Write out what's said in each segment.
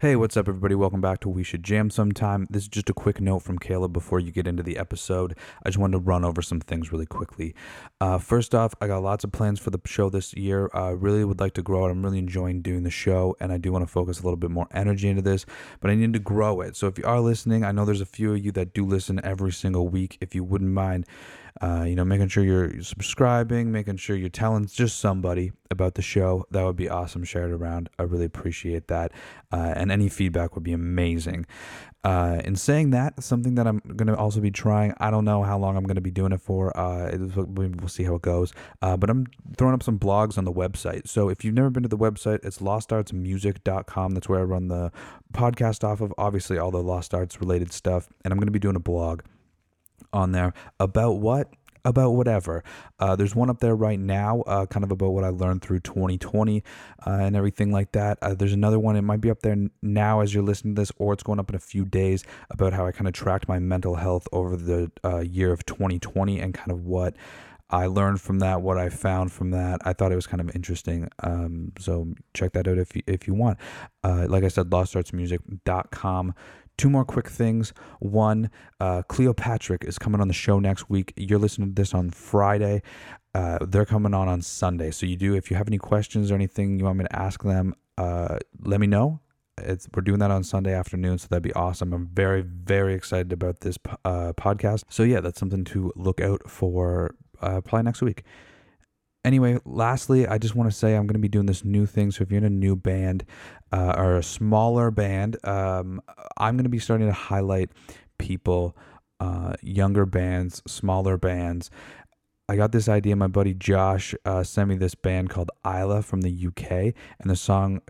Hey, what's up, everybody? Welcome back to We Should Jam Sometime. This is just a quick note from Caleb before you get into the episode. I just wanted to run over some things really quickly. Uh, first off, I got lots of plans for the show this year. I really would like to grow it. I'm really enjoying doing the show, and I do want to focus a little bit more energy into this, but I need to grow it. So if you are listening, I know there's a few of you that do listen every single week. If you wouldn't mind, uh, you know, making sure you're subscribing, making sure you're telling just somebody about the show. That would be awesome. Share it around. I really appreciate that. Uh, and any feedback would be amazing. Uh, in saying that, something that I'm going to also be trying, I don't know how long I'm going to be doing it for. Uh, we'll see how it goes. Uh, but I'm throwing up some blogs on the website. So if you've never been to the website, it's lostartsmusic.com. That's where I run the podcast off of. Obviously, all the Lost Arts related stuff. And I'm going to be doing a blog on there about what about whatever. Uh, there's one up there right now, uh, kind of about what I learned through 2020 uh, and everything like that. Uh, there's another one, it might be up there now as you're listening to this, or it's going up in a few days about how I kind of tracked my mental health over the uh, year of 2020 and kind of what. I learned from that, what I found from that. I thought it was kind of interesting. Um, so check that out if you, if you want. Uh, like I said, lostartsmusic.com Two more quick things. One, uh, Cleopatrick is coming on the show next week. You're listening to this on Friday. Uh, they're coming on on Sunday. So you do, if you have any questions or anything you want me to ask them, uh, let me know. It's, we're doing that on Sunday afternoon, so that'd be awesome. I'm very, very excited about this uh, podcast. So yeah, that's something to look out for uh, probably next week. Anyway, lastly, I just want to say I'm going to be doing this new thing. So if you're in a new band uh, or a smaller band, um, I'm going to be starting to highlight people, uh, younger bands, smaller bands. I got this idea. My buddy Josh uh, sent me this band called Isla from the UK, and the song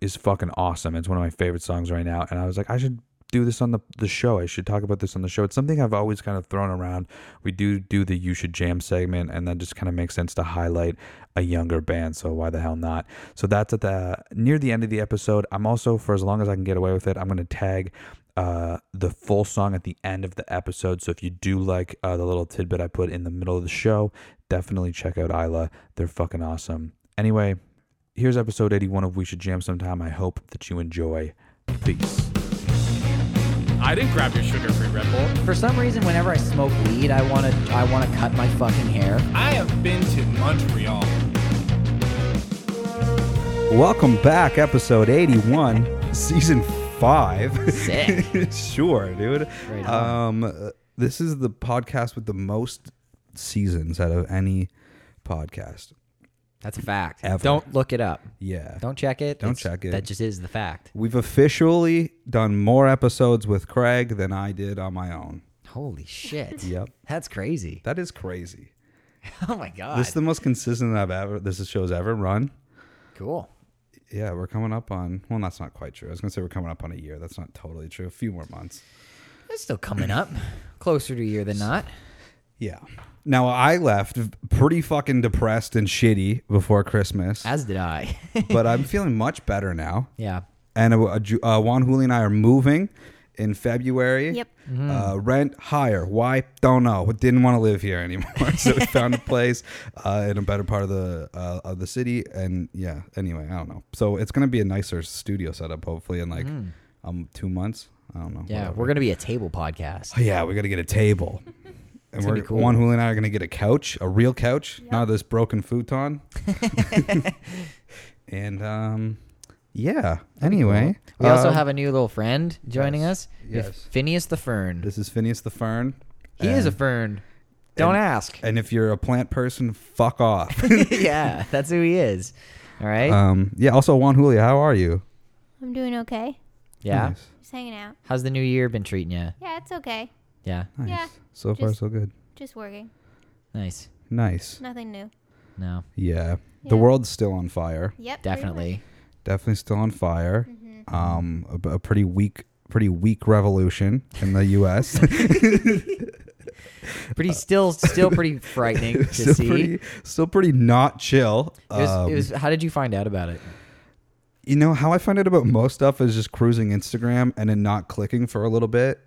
is fucking awesome. It's one of my favorite songs right now. And I was like, I should do this on the, the show. I should talk about this on the show. It's something I've always kind of thrown around. We do do the You Should Jam segment, and that just kind of makes sense to highlight a younger band. So why the hell not? So that's at the near the end of the episode. I'm also, for as long as I can get away with it, I'm going to tag uh, the full song at the end of the episode. So if you do like uh, the little tidbit I put in the middle of the show, definitely check out Isla. They're fucking awesome. Anyway, here's episode 81 of We Should Jam Sometime. I hope that you enjoy. Peace. I didn't grab your sugar-free Red Bull. For some reason, whenever I smoke weed, I want to I want to cut my fucking hair. I have been to Montreal. Welcome back, episode 81, season 5. Sick. sure, dude. Right on. Um uh, this is the podcast with the most seasons out of any podcast. That's a fact. Ever. Don't look it up. Yeah. Don't check it. Don't It's- check it. That just is the fact. We've officially done more episodes with Craig than I did on my own. Holy shit. Yep. That's crazy. That is crazy. Oh my god. This is the most consistent I've ever this show's ever run. cool. Yeah, we're coming up on well, that's not quite true. I was gonna say we're coming up on a year. That's not totally true. A few more months. It's still coming up. Closer to a year than not. Yeah. Now I left pretty fucking depressed and shitty before Christmas, As did I. but I'm feeling much better now. yeah. And uh, Ju- uh, Juan Juli and I are moving in February. Yep. Uh, rent higher. Why? Don't know. Didn't want to live here anymore, so we found a place uh, in a better part of the uh, of the city. And yeah. Anyway, I don't know. So it's gonna be a nicer studio setup, hopefully, in like um two months. I don't know. Yeah. whatever. We're gonna be a table podcast. Oh, yeah, we got to get a table. And we're, cool. Juan Juli and I are going to get a couch, a real couch, not this broken futon. and um, yeah. Anyway, We also uh, have a new little friend joining yes, us. Yes. Phineas the Fern. This is Phineas the Fern. He is a fern. Don't ask. And if you're a plant person, fuck off. yeah, that's who he is. All right. um, yeah. Also, Juan Julia, how are you? I'm doing okay. yeah. Nice. Just hanging out. How's the new year been treating you? Yeah, it's okay. Yeah. Nice. Yeah, So far, just- so good. Just working. Nice. Nice. Nothing new. No, Yeah. The Yeah. world's still on fire. Yep. definitely. Definitely still on fire. Mm-hmm. Um, a, a pretty weak, pretty weak revolution in the U.S. Pretty still, still pretty frightening to still see. pretty, still pretty not chill. it, was, Um, it was. How did you find out about it? you know how I find out about most stuff is just cruising Instagram and then not clicking for a little bit,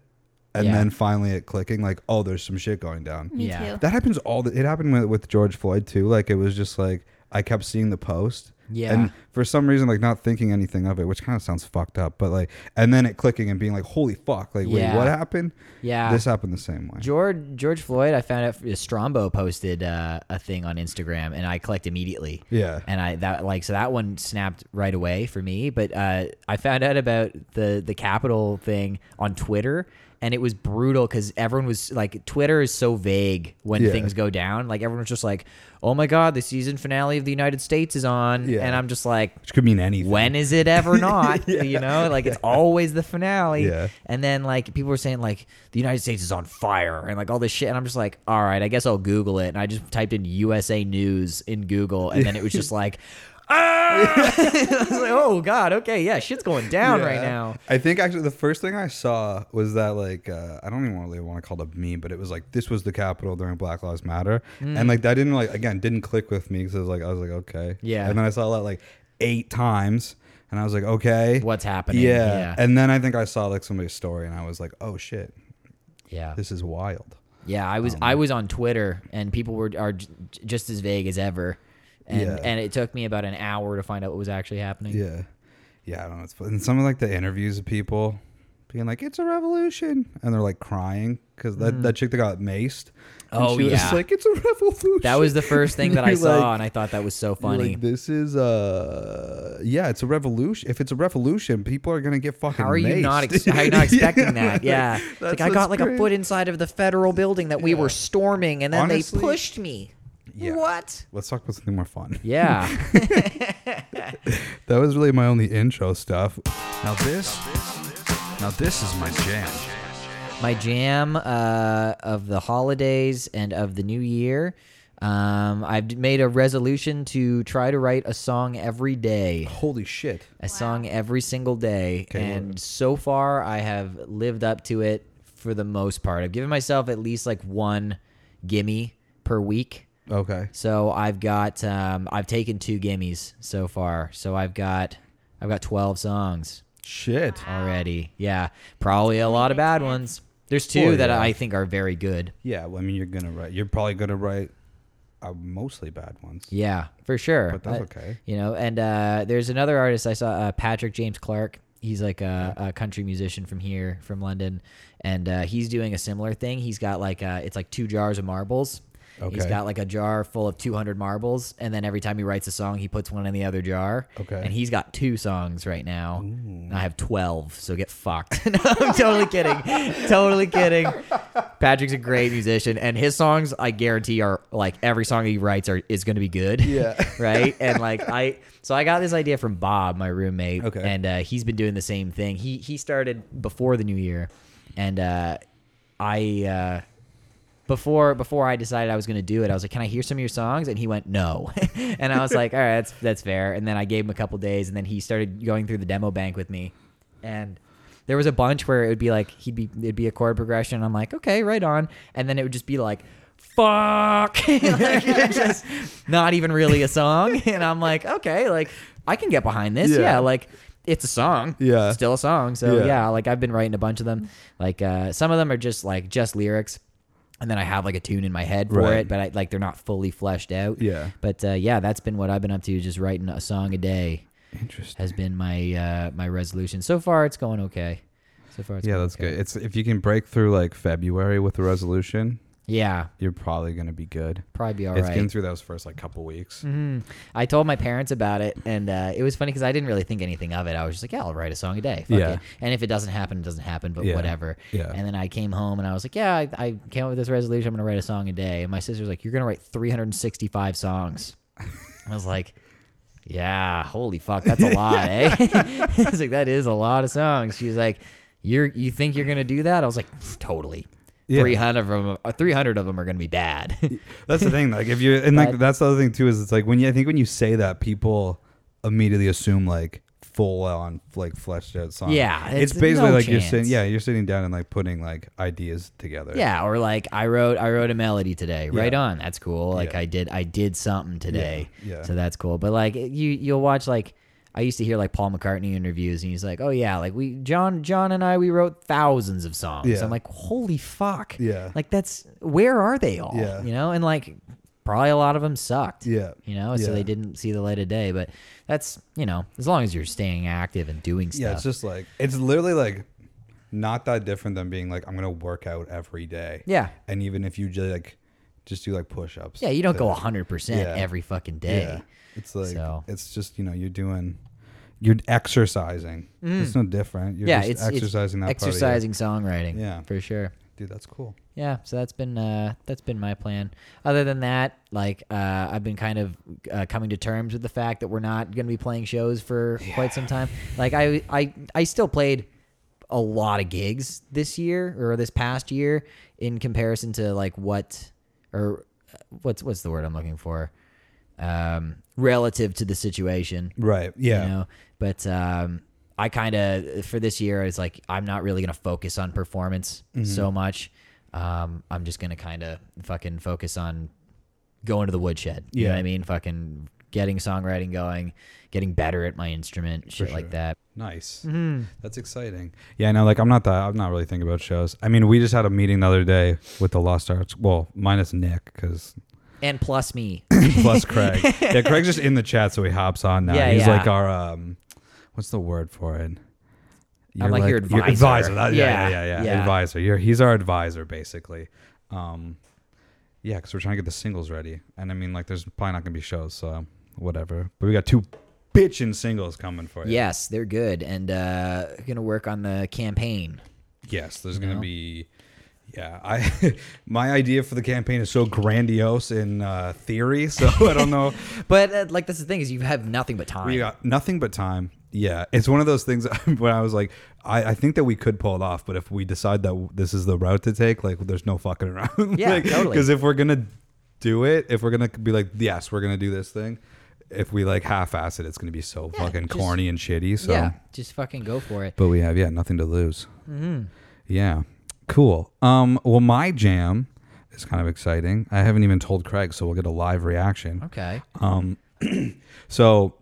and Yeah. then finally it clicking like, oh, there's some shit going down. Me Yeah. too. That happens all the. It happened with, with George Floyd too. Like it was just like I kept seeing the post, Yeah. And for some reason, like not thinking anything of it, which kind of sounds fucked up, but like, and then it clicking and being like, holy fuck, like, wait, what happened? Yeah. This happened the same way. George George Floyd, I found out Strombo posted uh, a thing on Instagram, and I clicked immediately. Yeah. and I that like so that one snapped right away for me. But uh, I found out about the the Capitol thing on Twitter, and it was brutal because everyone was like, Twitter is so vague when Yeah. things go down. Like everyone was just like, "Oh my god, the season finale of the United States is on," Yeah. and I'm just like, Which could mean anything. when is it ever not? You know, like it's always the finale. Yeah. And then like people were saying like the United States is on fire and like all this shit, and I'm just like, all right, I guess I'll Google it. And I just typed in USA News in Google, and then it was just like. Ah! I was like, oh god, okay, yeah, shit's going down right now. I think actually the first thing I saw was that like uh, I don't even really want to call it a meme, but it was like this was the capital during Black Lives Matter, Mm. and like that didn't like again didn't click with me because I was like I was like okay, Yeah. and then I saw that like eight times, and I was like okay, What's happening? Yeah. Yeah. and then I think I saw like somebody's story, and I was like oh shit, Yeah, this is wild. yeah. I was I was on Twitter, and people were are j- just as vague as ever, and Yeah. and it took me about an hour to find out what was actually happening. Yeah, yeah. I don't know. It's and some of like the interviews of people being like it's a revolution, and they're like crying because that that chick that got maced. and Mm. Oh, she was yeah. like it's a revolution. That was the first thing that I saw, like- and I thought that was so funny. Like, this is uh yeah, it's a revolution. If it's a revolution, people are gonna get fucking. How are you not? Ex- how are you not expecting Yeah, that? Yeah, like I got like a foot inside of the federal building that we were storming, and then Honestly- they pushed me. Yeah. What? Let's talk about something more fun. Yeah. That was really my only intro stuff. Now this, now this is my jam. My jam uh, of the holidays and of the new year. Um, I've made a resolution to try to write a song every day. Holy shit! a song every single day Okay, and what- so far i have lived up to it for the most part i've given myself at least like one gimme per week Okay. so i've got um, i've taken two gimmies so far so i've got i've got 12 songs Shit. already yeah probably a lot of bad ones there's two Well, that yeah. i think are very good Yeah. Well, I mean, you're gonna write. You're probably gonna write uh, mostly bad ones. Yeah, for sure. But that's okay. You know, and uh, there's another artist I saw, uh, Patrick James Clark. He's like a, a country musician from here, from London, and uh, he's doing a similar thing. He's got like uh, it's like two jars of marbles. He's Okay. got like a jar full of 200 marbles, and then every time he writes a song, he puts one in the other jar. Okay. And he's got two songs right now. And I have 12, so get fucked. no, I'm totally kidding. totally kidding. Patrick's a great musician, and his songs, I guarantee, are like every song he writes are is going to be good. Yeah. right. And like I, so I got this idea from Bob, my roommate. Okay. And uh, he's been doing the same thing. He he started before the new year, and uh, I. Uh, before before I decided I was going to do it, I was like, "Can I hear some of your songs?" And he went, "No," and I was like, "All right, that's that's fair." And then I gave him a couple days, and then he started going through the demo bank with me, and there was a bunch where it would be like he'd be it'd be a chord progression. I'm like, "Okay, right on," and then it would just be like, "Fuck," like, just not even really a song, and I'm like, "Okay, like I can get behind this, Yeah. yeah, like." It's a song, Yeah. Still a song, so Yeah. yeah. Like I've been writing a bunch of them. Like uh, some of them are just like just lyrics, and then I have like a tune in my head for Right. it, but I, like they're not fully fleshed out. Yeah. But uh, yeah, that's been what I've been up to, just writing a song a day Interesting. has been my uh, my resolution. So far, it's going okay. So far, it's Yeah, that's okay. good. It's if you can break through like February with the resolution, Yeah, you're probably gonna be good. probably be all it's right. getting through those first like couple weeks. Mhm. I told my parents about it, and uh, it was funny because I didn't really think anything of it. I was just like, "Yeah, I'll write a song a day." Fuck Yeah. it. And if it doesn't happen, it doesn't happen. But Yeah. whatever. Yeah. And then I came home and I was like, "Yeah, I, I came up with this resolution. I'm gonna write a song a day." And my sister's like, "You're gonna write 365 songs." I was like, "Yeah, holy fuck, that's a lot, eh?" I was like, "That is a lot of songs." She's like, "You're you think you're gonna do that?" I was like, "Totally." Yeah. 300 of them, uh, 300 of them are gonna be bad. That's the thing. Like if you and like that's the other thing too is it's like when you I think when you say that people immediately assume like full on like fleshed out song. Yeah, it's, it's basically no like you're sitting. Yeah, you're sitting down and like putting like ideas together. Yeah, or like I wrote I wrote a melody today. Right on. That's cool. Like Yeah. I did I did something today. Yeah. So that's cool. But like you you'll watch like I used to hear like Paul McCartney interviews and he's like, "Oh yeah, like we John John and I we wrote thousands of songs." Yeah. I'm like, "Holy fuck." Yeah. Like that's where are they all? Yeah. You know? And like probably a lot of them sucked. Yeah. You know, so Yeah. they didn't see the light of day. But that's you know, as long as you're staying active and doing stuff. Yeah, it's just like it's literally like not that different than being like I'm gonna work out every day. yeah. And even if you just like just do like push ups. Yeah, you don't go 100% Yeah. every fucking day. Yeah. It's like So- it's just, you know, you're doing you're exercising. It's no different. You're Mm. yeah, just it's it's exercising that exercising songwriting. Yeah. for sure. part of you. Dude, that's cool. Yeah, so that's been uh, that's been my plan. Other than that, like uh, I've been kind of uh, coming to terms with the fact that we're not going to be playing shows for quite some time. Like I I I still played a lot of gigs this year or this past year in comparison to like what or uh, what's what's the word I'm looking for um relative to the situation Right. Yeah. you know but um i kind of for this year it's like i'm not really gonna focus on performance Mm-hmm. so much um i'm just gonna kind of fucking focus on going to the woodshed you know Yeah. what i mean fucking getting songwriting going getting better at my instrument shit like that Nice. Mm-hmm. That's exciting. Yeah, no, like I'm not that. I'm not really thinking about shows. I mean, we just had a meeting the other day with the Lost Arts. Well, minus Nick because and plus me plus Craig. Yeah, Craig's just in the chat, so he hops on now. Yeah, He's yeah. like our um, what's the word for it? I'm like your advisor. advisor. That- yeah, Yeah, yeah, yeah, yeah, yeah. Advisor. You're he's our advisor basically. Um, yeah, because we're trying to get the singles ready, and I mean, like, there's probably not gonna be shows, so whatever. But we got two bitching singles coming for you. yes they're good and uh gonna work on the campaign Yes, there's gonna know? be. Yeah, I my idea for the campaign is so grandiose in uh, theory, so I don't know. but uh, like that's the thing is you have nothing but time We got nothing but time. Yeah, it's one of those things when I was like, I, I think that we could pull it off, but if we decide that this is the route to take, like, there's no fucking around. Yeah, totally. Because if we're gonna do it, if we're gonna be like, yes, we're gonna do this thing, if we like half-ass it, it's gonna be so fucking just- corny and shitty. So, yeah just fucking go for it but we have yeah, nothing to lose. mm-hmm. Yeah, cool. Um, well, my jam is kind of exciting. I haven't even told Craig, so we'll get a live reaction. okay Um, so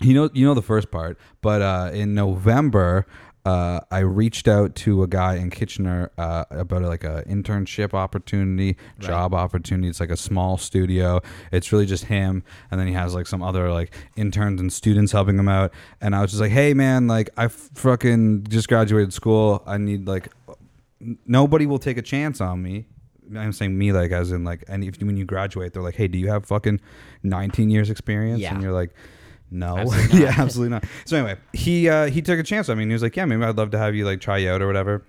you know, you know the first part, but uh, in November, uh, I reached out to a guy in Kitchener uh, about like a internship opportunity, job opportunity. It's like a small studio. It's really just him, and then he has like some other like interns and students helping him out. And I was just like, hey man, like I fucking just graduated school. I need like nobody will take a chance on me. I'm saying me like as in like and if when you graduate they're like hey do you have fucking 19 years experience Yeah. and you're like no Absolutely yeah absolutely not so anyway he uh he took a chance I mean he was like yeah maybe I'd love to have you like try you out or whatever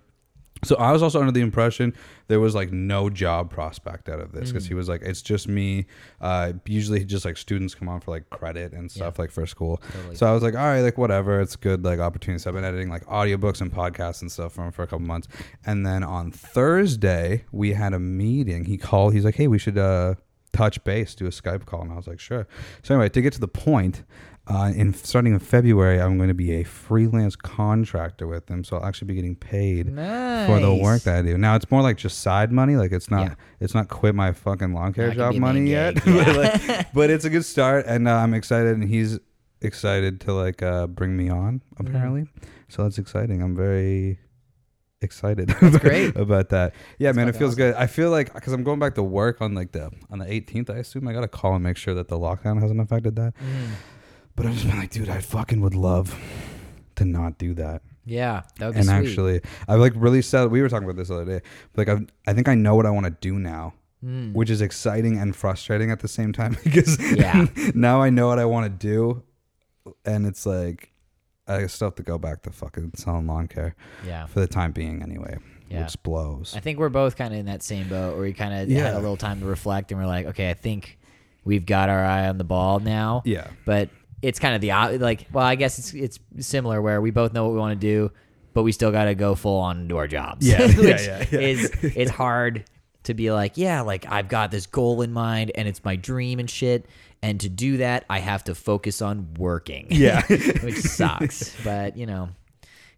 so I was also under the impression there was like no job prospect out of this Mm. because he was like it's just me uh usually just like students come on for like credit and stuff like for school Totally. so I was like, all right, like whatever, it's good, like opportunities. I've been editing like audiobooks and podcasts and stuff for for a couple months. And then on Thursday, we had a meeting. He called, he's like, hey, we should uh touch base, do a Skype call. And I was like, sure. So anyway, to get to the point, uh, in starting in February, I'm going to be a freelance contractor with them, so I'll actually be getting paid nice. for the work that I do. Now it's more like just side money. Like it's not Yeah. it's not quit my fucking lawn care job be a main money yet. gig, but, like, but it's a good start, and uh, I'm excited, and he's excited to like uh, bring me on. Mm-hmm. Apparently, so that's exciting. I'm very excited. Great. about that. Yeah, That's man, it feels good. I feel like because I'm going back to work on like the on the 18th. I assume I got to call and make sure that the lockdown hasn't affected that. Mm. But I've just been like, dude, I fucking would love to not do that Yeah, that would be and sweet. actually i like really said we were talking about this the other day like i i think i know what i want to do now Mm. which is exciting and frustrating at the same time because Yeah. now i know what i want to do and it's like i still have to go back to fucking selling lawn care yeah. for the time being anyway Yeah. which blows I think we're both kind of in that same boat where we kind of had a little time to reflect and we're like, okay, I think we've got our eye on the ball now. yeah But it's kind of the like, well, I guess it's it's similar where we both know what we want to do, but we still got to go full on into our jobs. Yeah, which yeah, yeah, yeah. is it's hard to be like, yeah, like I've got this goal in mind and it's my dream and shit. And to do that, I have to focus on working. Yeah. which sucks. But you know,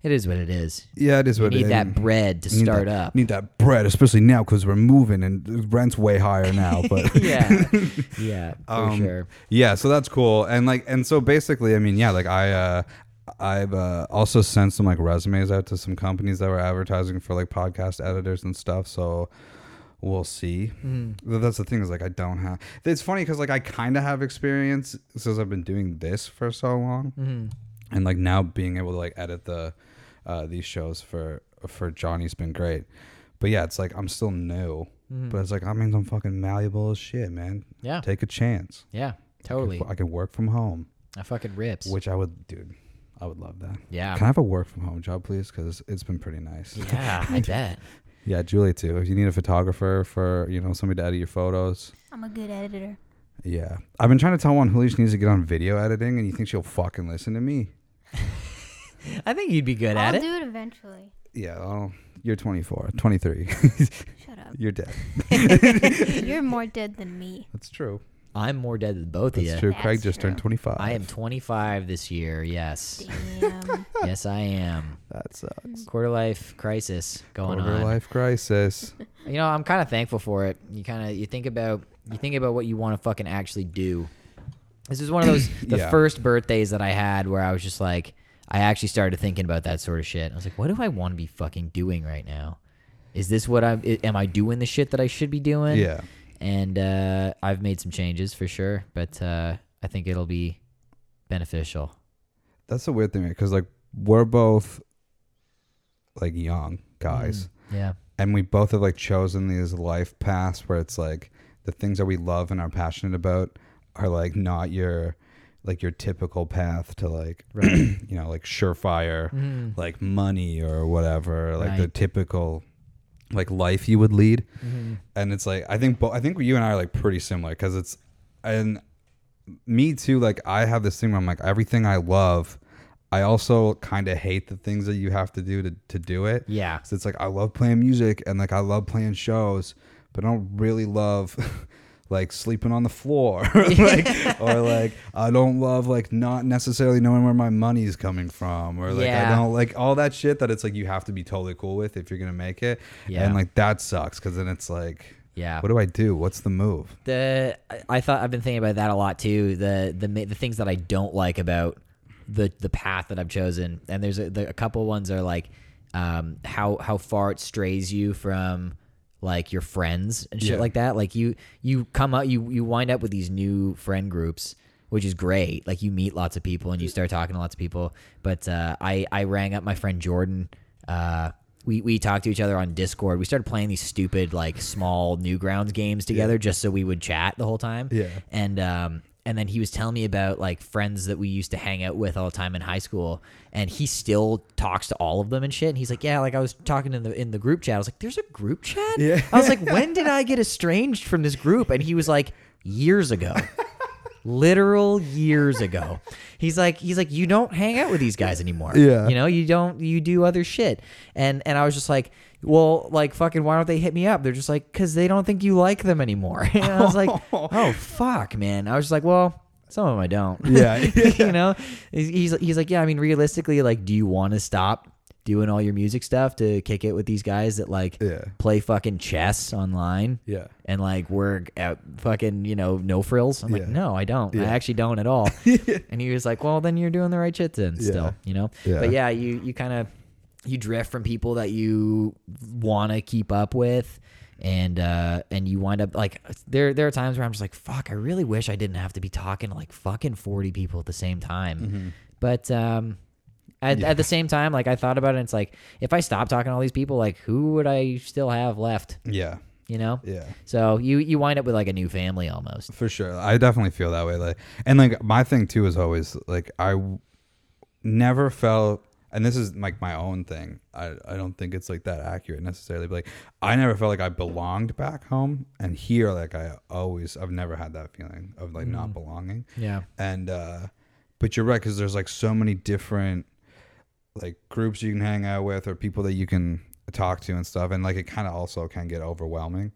it is what it is. yeah it is You what it is. need that bread to Need start that- up. need that bread especially now because we're moving and rent's way higher now but yeah, yeah, for Um, sure. Yeah, so that's cool. And like and so basically, I mean, yeah, like I uh I've uh, also sent some like resumes out to some companies that were advertising for like podcast editors and stuff. So we'll see. Mm. That's the thing is like I don't have. It's funny because like I kind of have experience since I've been doing this for so long, Mm-hmm. and like now being able to like edit the uh, these shows for for Johnny's been great. But yeah, it's like I'm still new, Mm-hmm. but it's like I mean I'm fucking malleable as shit, man. Yeah. Take a chance. Yeah. Totally. I can work from home, I fucking rips. which I would, dude. I would love that. Yeah. Can I have a work from home job, please? Because it's been pretty nice. yeah, I bet. Yeah, Julie too. If you need a photographer for you know somebody to edit your photos, I'm a good editor. yeah. I've been trying to tell one who she needs to get on video editing, and you think she'll fucking listen to me? I think you'd be good at it. I'll it. do it eventually. Yeah. Well, you're 24, 23. Shut up. you're dead. You're more dead than me. That's true. I'm more dead than both of That's you. true. That's Craig just turned 25. I am 25 this year. Yes. Damn. yes, I am. That sucks. Quarter life crisis going Quarter on. Quarter life crisis. You know, I'm kind of thankful for it. You kind of you think about you think about what you want to fucking actually do. This is one of those the Yeah. first birthdays that I had where I was just like I actually started thinking about that sort of shit. I was like, what do I want to be fucking doing right now? Is this what I'm am I doing the shit that I should be doing? yeah. And uh, I've made some changes for sure, but uh, I think it'll be beneficial. That's the weird thing because like we're both like young guys. Mm, yeah. and we both have like chosen these life paths where it's like the things that we love and are passionate about are like not your like your typical path to like Right. you know like surefire Mhm. like money or whatever like the typical like life you would lead Mhm. and it's like i think bo- i think you and i are like pretty similar because it's and me too like i have this thing where i'm like everything i love i also kind of hate the things that you have to do to, to do it Yeah. so it's like I love playing music and like I love playing shows, but I don't really love like sleeping on the floor, like or like I don't love like not necessarily knowing where my money's coming from, or like I don't like all that shit that it's like you have to be totally cool with if you're gonna make it, Yeah. and like that sucks because then it's like, Yeah. what do I do? What's the move? the I- I thought I've been thinking about that a lot too. The the the things that I don't like about the the path that I've chosen, and there's a, the, a couple ones are like um, how how far it strays you from like your friends and shit Yeah. like that. Like you you come up you you wind up with these new friend groups. Which is great. Like you meet lots of people and you start talking to lots of people. But uh, I I rang up my friend Jordan. Uh, we we talked to each other on Discord. We started playing these stupid like small Newgrounds games together just so we would chat the whole time. Yeah. And um and then he was telling me about like friends that we used to hang out with all the time in high school and he still talks to all of them and shit and he's like yeah like i was talking in the in the group chat. I was like there's a group chat? Yeah. i was like when did i get estranged from this group? And he was like years ago literal years ago. He's like he's like you don't hang out with these guys anymore. Yeah. you know you don't you do other shit. And and i was just like well like fucking why don't they hit me up? They're just like because they don't think you like them anymore. And i was like oh fuck man. I was just like well some of them i don't. Yeah. you know? He's, he's he's like yeah i mean realistically like do you want to stop doing all your music stuff to kick it with these guys that like Yeah. play fucking chess online Yeah. and like work at fucking you know no frills? I'm like no i don't. I actually don't at all. And he was like well then you're doing the right shit then still you know? Yeah. but yeah you you kind of you drift from people that you want to keep up with and uh and you wind up like there there are times where i'm just like fuck i really wish i didn't have to be talking to like fucking 40 people at the same time. But um at, Yeah. at the same time like i thought about it and it's like if i stop talking to all these people like who would i still have left Yeah. you know Yeah. so you you wind up with like a new family almost For sure. I definitely feel that way. Like, and like my thing too is always like I w- never felt, and this is like my own thing. I I don't think it's like that accurate necessarily, but like I never felt like I belonged back home, and here like I always I've never had that feeling of like not belonging. yeah And uh but you're right because there's like so many different like groups you can hang out with or people that you can talk to and stuff, and like it kind of also can get overwhelming.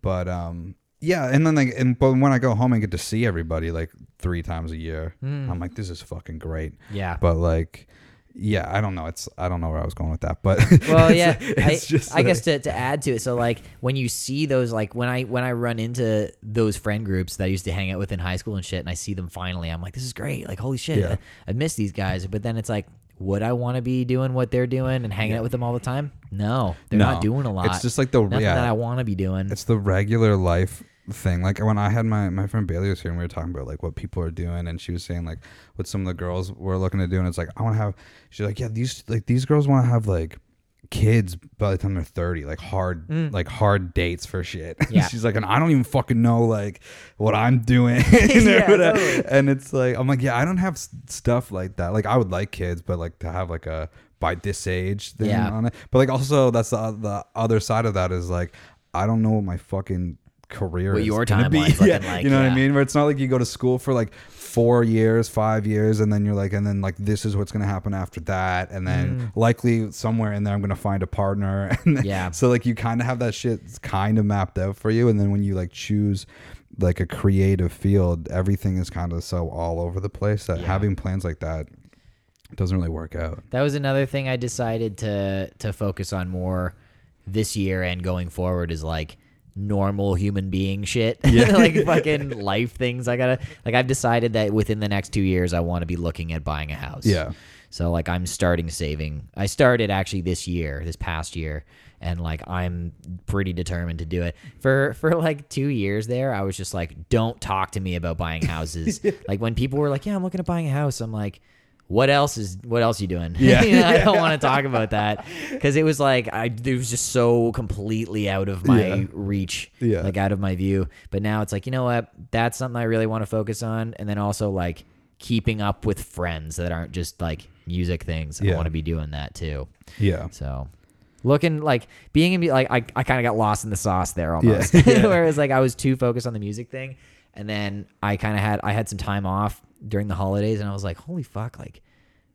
But um, yeah, and then like, and but when I go home and get to see everybody like three times a year, I'm like, this is fucking great. yeah But like, yeah, I don't know. It's I don't know where I was going with that, but well yeah it's I, I guess to, to add to it so like when you see those like when i when i run into those friend groups that i used to hang out with in high school and shit and i see them finally i'm like this is great like holy shit Yeah. I, I miss these guys but then it's like would i want to be doing what they're doing and hanging out with them all the time No, they're No. not doing a lot. It's just like the Nothing yeah. that I want to be doing. it's the regular life thing. Like when I had my my friend Bailey was here and we were talking about like what people are doing, and she was saying like what some of the girls were looking to do, and it's like I want to have. She's like, yeah, these like these girls want to have like kids by the time they're 30 like hard like hard dates for shit Mm. Yeah. she's like and i don't even fucking know like what i'm doing or Yeah, whatever. totally. and it's like i'm like yeah i don't have stuff like that like i would like kids but like to have like a by this age thing Yeah. on it but like also that's the, the other side of that is like i don't know what my fucking career What your be. yeah, like, you know what i mean where it's not like you go to school for like four years five years and then you're like and then like this is what's gonna happen after that and then mm. likely somewhere in there i'm gonna find a partner and Yeah. so like you kind of have that shit kind of mapped out for you and then when you like choose like a creative field everything is kind of so all over the place that Yeah. having plans like that doesn't really work out That was another thing I decided to to focus on more this year and going forward is like normal human being shit. Yeah. like fucking life things I gotta like I've decided that within the next two years I want to be looking at buying a house. Yeah. So like I'm starting saving. I started actually this year, this past year, and like I'm pretty determined to do it. For for like 2 years there, I was just like don't talk to me about buying houses. like when people were like, "Yeah, I'm looking at buying a house." I'm like, "What else is what else you doing?" Yeah. You know, I don't want to talk about that cuz it was like I it was just so completely out of my Yeah. reach, Yeah. like out of my view. But now it's like, you know what? That's something I really want to focus on and then also like keeping up with friends that aren't just like music things. I want to be doing that too. yeah So looking like being in like I, I kind of got lost in the sauce there almost. Yeah. Where it was like I was too focused on the music thing and then I kind of had I had some time off during the holidays and I was like, "Holy fuck, like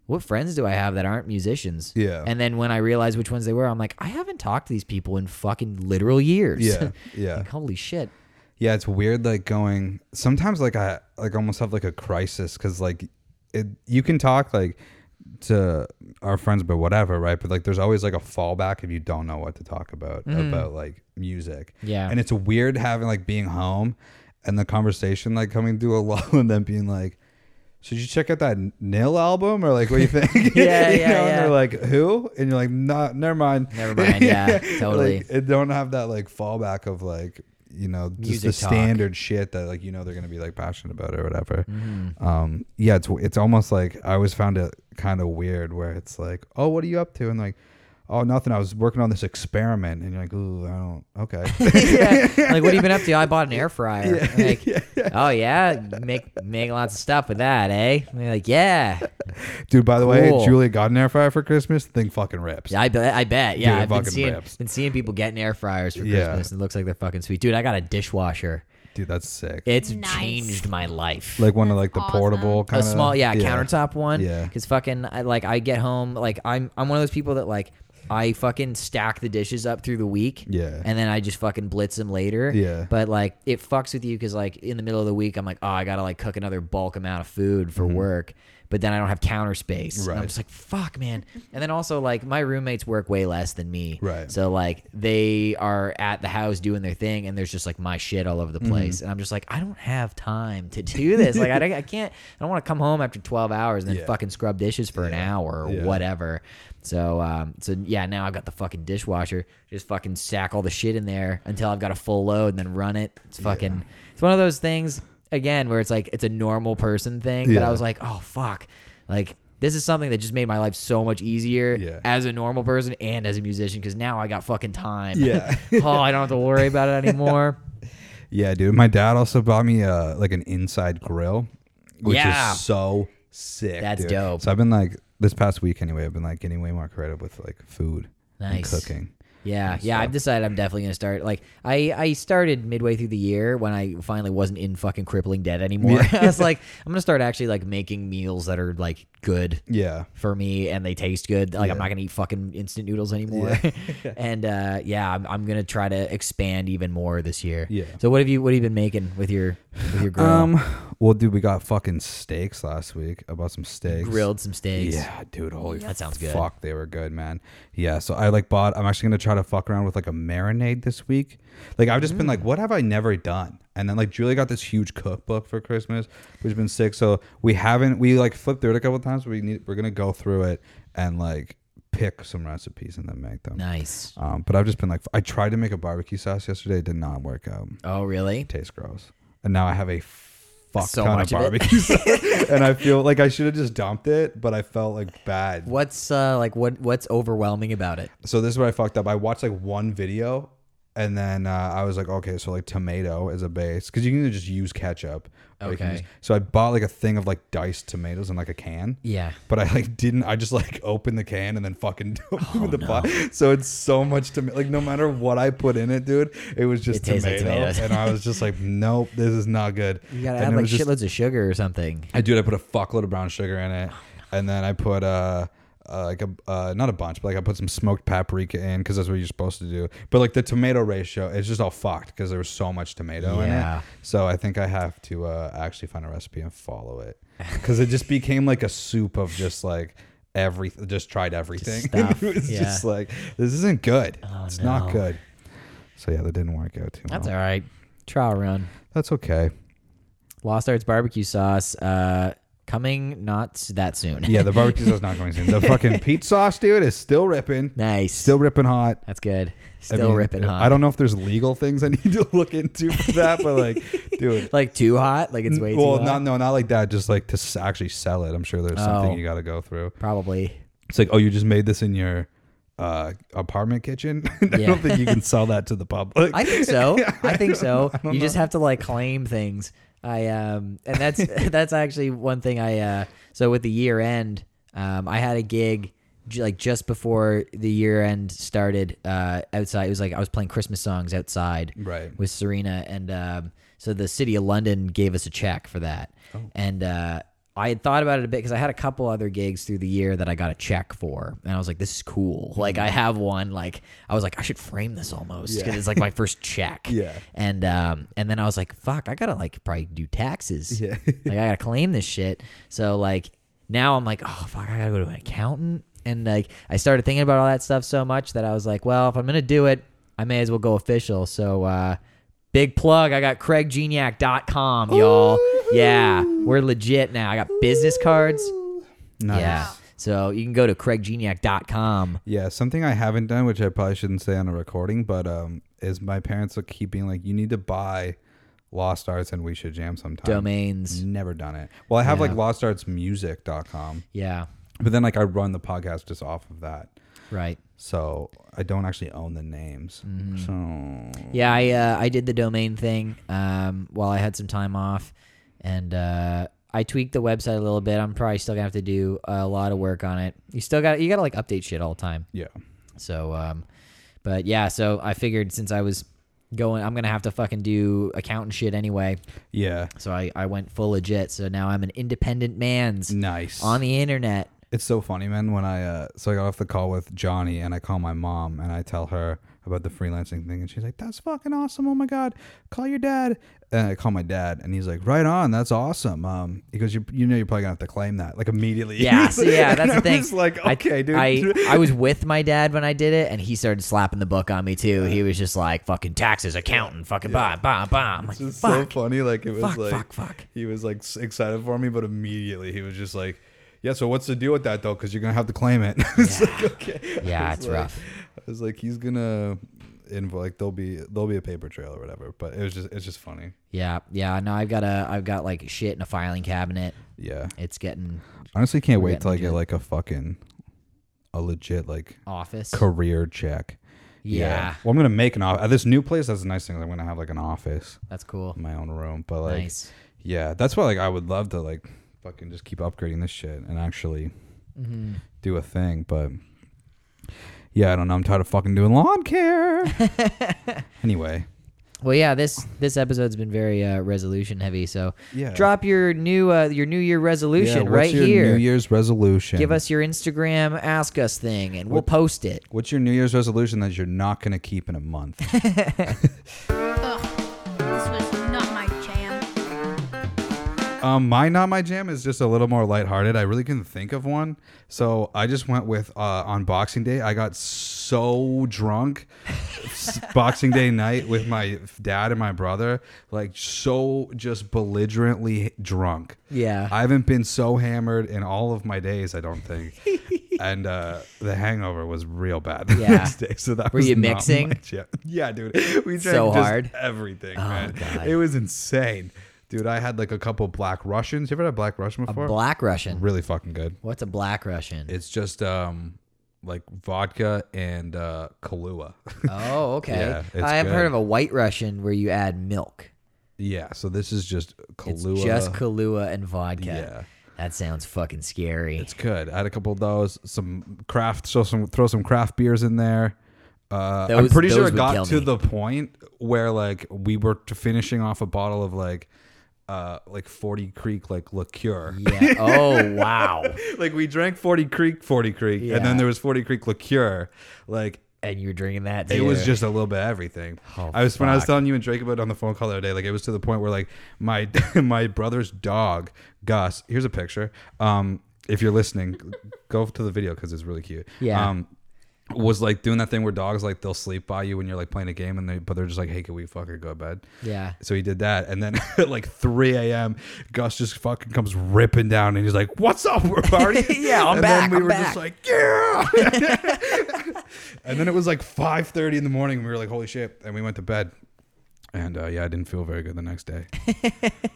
what friends do I have that aren't musicians?" Yeah. And then when I realized which ones they were, I'm like, "I haven't talked to these people in fucking literal years." yeah yeah like holy shit. Yeah, it's weird like going sometimes like I like almost have like a crisis cuz like it you can talk like to our friends but whatever, right? But like there's always like a fallback if you don't know what to talk about mm. about like music. Yeah. And it's weird having like being home and the conversation like coming to a lull and then being like should you check out that Nil album or like what do you think? Yeah, You yeah, know, yeah. And they're like, who? And you're like, nah, never mind. Never mind. Yeah, totally. Like, it don't have that like fallback of like you know just Music the talk. standard shit that like you know they're gonna be like passionate about or whatever. Mm-hmm. Um, yeah, it's it's almost like I always found it kind of weird where it's like, oh, what are you up to? And like, oh, nothing. I was working on this experiment, and you're like, ooh, I don't. Okay. yeah. Like, what have you been up to? I bought an air fryer. Like, oh yeah, make make lots of stuff with that, eh? And they're like, yeah, Dude, by the way, Cool. Julia got an air fryer for Christmas. Thing fucking rips. Yeah, I bet. I bet. Yeah, Dude, I've been fucking seeing rips. been seeing people getting air fryers for Yeah. Christmas. and It looks like they're fucking sweet, dude. I got a dishwasher. Dude, that's sick. It's Nice. changed my life. like one of like the awesome. portable kind a of small, yeah, countertop one. Yeah. because fucking, I, like, I get home, like, I'm I'm one of those people that like. I fucking stack the dishes up through the week. Yeah. And then I just fucking blitz them later. Yeah. But like it fucks with you because like in the middle of the week I'm like, oh, I gotta like cook another bulk amount of food for mm-hmm. work. But then I don't have counter space. And I'm Mm-hmm. Just like, fuck, man. And then also like my roommates work way less than me. Right. So like they are at the house doing their thing and there's just like my shit all over the Mm-hmm. place. And I'm just like, I don't have time to do this. like I, I can't I don't want to come home after 12 hours and then Yeah. fucking scrub dishes for an hour or Yeah. whatever. So um so yeah, now I've got the fucking dishwasher. Just fucking stack all the shit in there until I've got a full load and then run it. It's fucking it's one of those things again where it's like it's a normal person thing. But I was like, oh fuck. Like this is something that just made my life so much easier Yeah. as a normal person and as a musician because now I got fucking time. Yeah. oh, I don't have to worry about it anymore. Yeah, dude. My dad also bought me uh like an inside grill, which Yeah. is so sick. That's dude. dope. So I've been like this past week anyway. I've been like getting way more creative with like food and cooking. Yeah, yeah. stuff. I've decided I'm definitely gonna start. Like, I I started midway through the year when I finally wasn't in fucking crippling debt anymore. I was like, I'm gonna start actually like making meals that are like good Yeah. for me and they taste good. Like, I'm not gonna eat fucking instant noodles anymore. and uh, yeah, I'm, I'm gonna try to expand even more this year. Yeah. So what have you what have you been making with your with your grill? Um. Well, dude, we got fucking steaks last week. I bought some steaks. Grilled some steaks. Yeah, dude. Holy That sounds good. Fuck, they were good, man. Yeah. So I like bought. I'm actually gonna try to fuck around with like a marinade this week. Like I've just been Mm. like, what have I never done? And then like Julie got this huge cookbook for Christmas, which has been sick. So we haven't. We like flipped through it a couple times. We need. We're gonna go through it and like pick some recipes and then make them. Nice. Um, but I've just been like, I tried to make a barbecue sauce yesterday. It did not work out. Oh, really? Tastes gross. And now I have a fuck So ton of of barbecue sauce. and I feel like I should have just dumped it, but I felt like bad. What's uh like what what's overwhelming about it? So this is what I fucked up. I watched like one video and then uh, I was like, okay, so like tomato is a base because you can either just use ketchup. or you can Okay. use- so I bought like a thing of like diced tomatoes in like a can. Yeah. But I like didn't. I just like opened the can and then fucking opened the Oh, pot. So it's so much tomato. Like no matter what I put in it, dude, it was just It tastes like tomato. tomatoes. and I was just like, nope, this is not good. You gotta and add it like was just- shitloads of sugar or something. I do. I put a fuckload of brown sugar in it, and then I put uh, uh like a uh, not a bunch, but like I put some smoked paprika in because that's what you're supposed to do. But like the tomato ratio, it's just all fucked because there was so much tomato in Yeah. it. So I think I have to uh, actually find a recipe and follow it because it just became like a soup of just like. Every just tried everything. stuff, it was yeah. just like this isn't good. Oh, it's no. not good. So yeah, that didn't work out too much. That's well. all right. Trial run. That's okay. Lost Arts barbecue sauce uh coming not s- that soon. Yeah, the barbecue sauce not going soon. The fucking Pete sauce, dude, is still ripping. nice. Still ripping hot. That's good. I Still mean, ripping hot. I don't know if there's legal things I need to look into for that, but like, dude. like too hot. Like it's way well, too not hot. no, not like that. Just like to s- actually sell it. I'm sure there's Oh. something you got to go through. Probably. It's like, oh, you just made this in your uh, apartment kitchen. I Yeah. don't think you can sell that to the public. I think so. I think so. don't You just have to like claim things. I um and that's that's actually one thing I uh so with the year end um I had a gig like just before the year end started uh outside it was like I was playing Christmas songs outside right. with Serena and um so the city of London gave us a check for that. Oh. And uh I had thought about it a bit because I had a couple other gigs through the year that I got a check for, and I was like, "This is cool." Like, I have one. Like, I was like, "I should frame this almost because. Yeah. it's like my first check." Yeah. And um, and then I was like, "Fuck, I gotta like probably do taxes. Yeah. like, I gotta claim this shit." So like now I'm like, "Oh fuck, I gotta go to an accountant." And like I started thinking about all that stuff so much that I was like, "Well, if I'm gonna do it, I may as well go official." So uh, big plug, I got CraigGeniac.com, y'all. Yeah, we're legit now. I got business cards. Nice. Yeah. So you can go to CraigGeniac.com. Yeah, something I haven't done, which I probably shouldn't say on a recording, but um, is my parents will keep being like you need to buy Lost Arts and We Should Jam sometime. Domains. Never done it. Well, I have like Yeah. lostartsmusic.com, Yeah. but then like I run the podcast just off of that, Right. so I don't actually own the names. Mm-hmm. So Yeah, I uh, I did the domain thing um, while I had some time off, and uh, I tweaked the website a little bit. I'm probably still gonna have to do a lot of work on it. You still got you got to like update shit all the time. yeah, So, um, but yeah, so I figured since I was going, I'm gonna have to fucking do accountant shit anyway. yeah, So I I went full legit. So now I'm an independent man's nice. on the internet. It's so funny, man. When I uh, so I got off the call with Johnny, and I call my mom, and I tell her about the freelancing thing, and she's like, "That's fucking awesome! Oh my god, call your dad." And I call my dad, and he's like, "Right on, that's awesome." Um, he goes, "You, you know, you're probably gonna have to claim that like immediately." Yeah, so yeah, that's the I thing. like, I- okay, dude. I, I was with my dad when I did it, and he started slapping the book on me too. He was just like, "Fucking taxes, accountant, fucking bah bah bah." I'm like, It's just so funny. Like it was fuck, like fuck, fuck." he was like excited for me, but immediately he was just like, "Yeah, so what's the deal with that though? Because you're gonna have to claim it." it's like okay. Yeah, it's like- rough. I was like, he's gonna like there'll be there'll be a paper trail or whatever. But it was just it's just funny. Yeah, yeah. No, I've got a, I've got like shit in a filing cabinet. Yeah, It's getting honestly, can't wait till I get like a fucking a legit like office. career check. yeah, Well, I'm gonna make an office. At this new place, that's a nice thing. I'm gonna have like an office, that's cool. my own room. But like, nice. yeah, that's why like I would love to like fucking just keep upgrading this shit and actually hmm do a thing. But yeah, I don't know. I'm tired of fucking doing lawn care. anyway, Well, yeah. This this episode's been very uh, resolution heavy. So yeah. drop your new uh, your New Year Yeah, resolution what's right your here. New Year's resolution. Give us your Instagram ask us thing, and we'll What- post it. What's your New Year's resolution that you're not gonna keep in a month? Um, my not my jam is just a little more lighthearted. I really couldn't think of one, so I just went with uh, on Boxing Day. I got so drunk, Boxing Day night with my dad and my brother, like so just belligerently drunk. Yeah. I haven't been so hammered in all of my days. I don't think. and uh, the hangover was real bad the Yeah. next day. So that Were was you mixing? Yeah, yeah, dude. We drank So just hard? everything, Oh, man. God. It was insane, dude. I had like a couple Black Russians. You ever had a Black Russian before? A black Russian. really fucking good. What's a black Russian? It's just um like vodka and uh Kahlua. oh, okay. Yeah, I haven't good. heard of a white Russian where you add milk. yeah, so this is just Kahlua. It's just Kahlua and vodka. Yeah. That sounds fucking scary. It's good. I had a couple of those. Some craft. So some throw some craft beers in there. Uh, I'm pretty sure it got to me. the point where like we were to finishing off a bottle of like uh like 40 Creek like liqueur. yeah. Oh, wow. like we drank 40 Creek 40 Creek and then there was 40 Creek liqueur. Like And you're drinking that it was just a little bit of everything. Oh, I was when I was telling you and Drake about it on the phone call the other day. Like it was to the point where like my my brother's dog Gus. Here's a picture. Um, if you're listening, go to the video because it's really cute. Yeah. Um, was like doing that thing where dogs like they'll sleep by you when you're like playing a game and they but they're just like hey can we fucking go to bed? Yeah. so he did that. And then at like 3 a.m gus just fucking comes ripping down and he's like what's up we're party Yeah, I'm and back, then we I'm were back. just like yeah. And then it was like 5.30 in the morning and we were like holy shit and we went to bed. And uh, yeah i didn't feel very good the next day.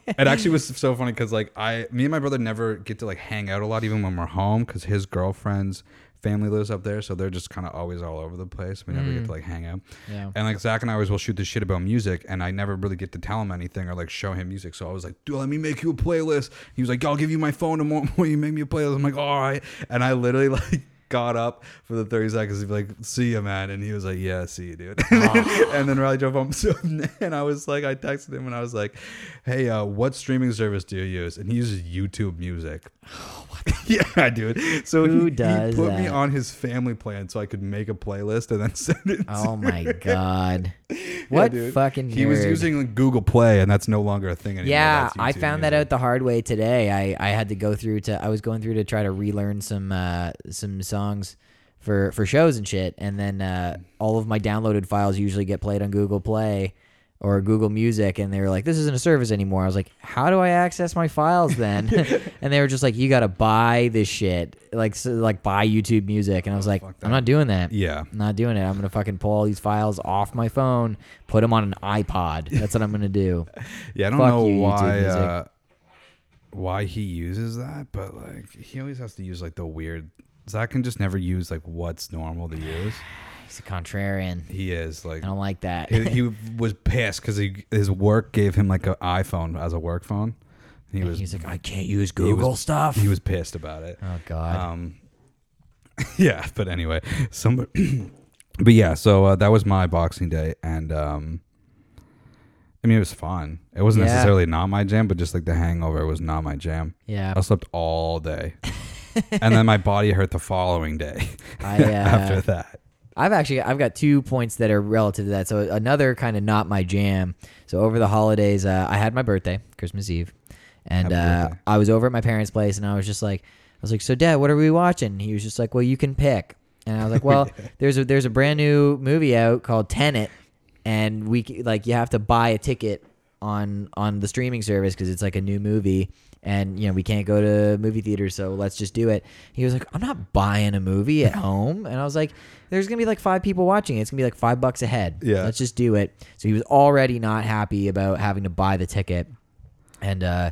It actually was so funny because like i me and my brother never get to like hang out a lot even when we're home because his girlfriend's family lives up there so they're just kind of always all over the place we never get to mm. like hang out Yeah. and like Zach and I always will shoot the shit about music, and I never really get to tell him anything or like show him music. So I was like, "Dude, let me make you a playlist." He was like, "I'll give you my phone tomorrow. You make me a playlist?" I'm like, "All right." And I literally like got up for the 30 seconds to be like, "See you, man," and he was like, "Yeah, see you, dude." and then Riley drove home. So and I was like, I texted him and I was like, "Hey, uh, what streaming service do you use?" And he uses YouTube Music. yeah, dude. So Who he, does he put me on his family plan so I could make a playlist and then send it. to Oh my god. What dude. fucking He was nerd. using like, Google Play, and that's no longer a thing anymore. Yeah, That's I YouTube found that Music. out the hard way today. I, I had to go through to I was going through to try to relearn some uh, some songs for for shows and shit, and then uh, all of my downloaded files usually get played on Google Play or Google Music, and they were like, "This isn't a service anymore." I was like, "How do I access my files then?" and they were just like, "You got to buy this shit, like so, like buy YouTube Music," and I was like, "I'm not doing that." Yeah, I'm not doing it. I'm gonna fucking pull all these files off my phone, put them on an iPod. That's what I'm gonna do. yeah. I don't Fuck know you, why uh, why he uses that, but like he always has to use like the weird. Zach can just never use like what's normal to use. He's a contrarian. He is like I don't like that. he, he was pissed because he his work gave him like an iPhone as a work phone. He And was he's like, I can't use he was- Google stuff. He was pissed about it. oh God. Um, yeah, but anyway, some, but yeah, so uh, that was my Boxing Day, and um, I mean, it was fun. It wasn't Yeah. necessarily not my jam, but just like the hangover was not my jam. yeah. I slept all day, and then my body hurt the following day I, uh, after that. I've actually I've got two points that are relative to that. So another kind of not my jam. So over the holidays, uh, I had my birthday, Christmas Eve, and uh. I was over at my parents' place, and I was just like, I was like, so Dad, what are we watching? He was just like, well, you can pick, and I was like, well, there's a there's a brand new movie out called Tenet, and we like you have to buy a ticket on on the streaming service because it's like a new movie and you know we can't go to movie theaters so let's just do it he was like i'm not buying a movie at home and i was like there's gonna be like five people watching it. it's gonna be like five bucks a head Yeah. let's just do it so he was already not happy about having to buy the ticket and uh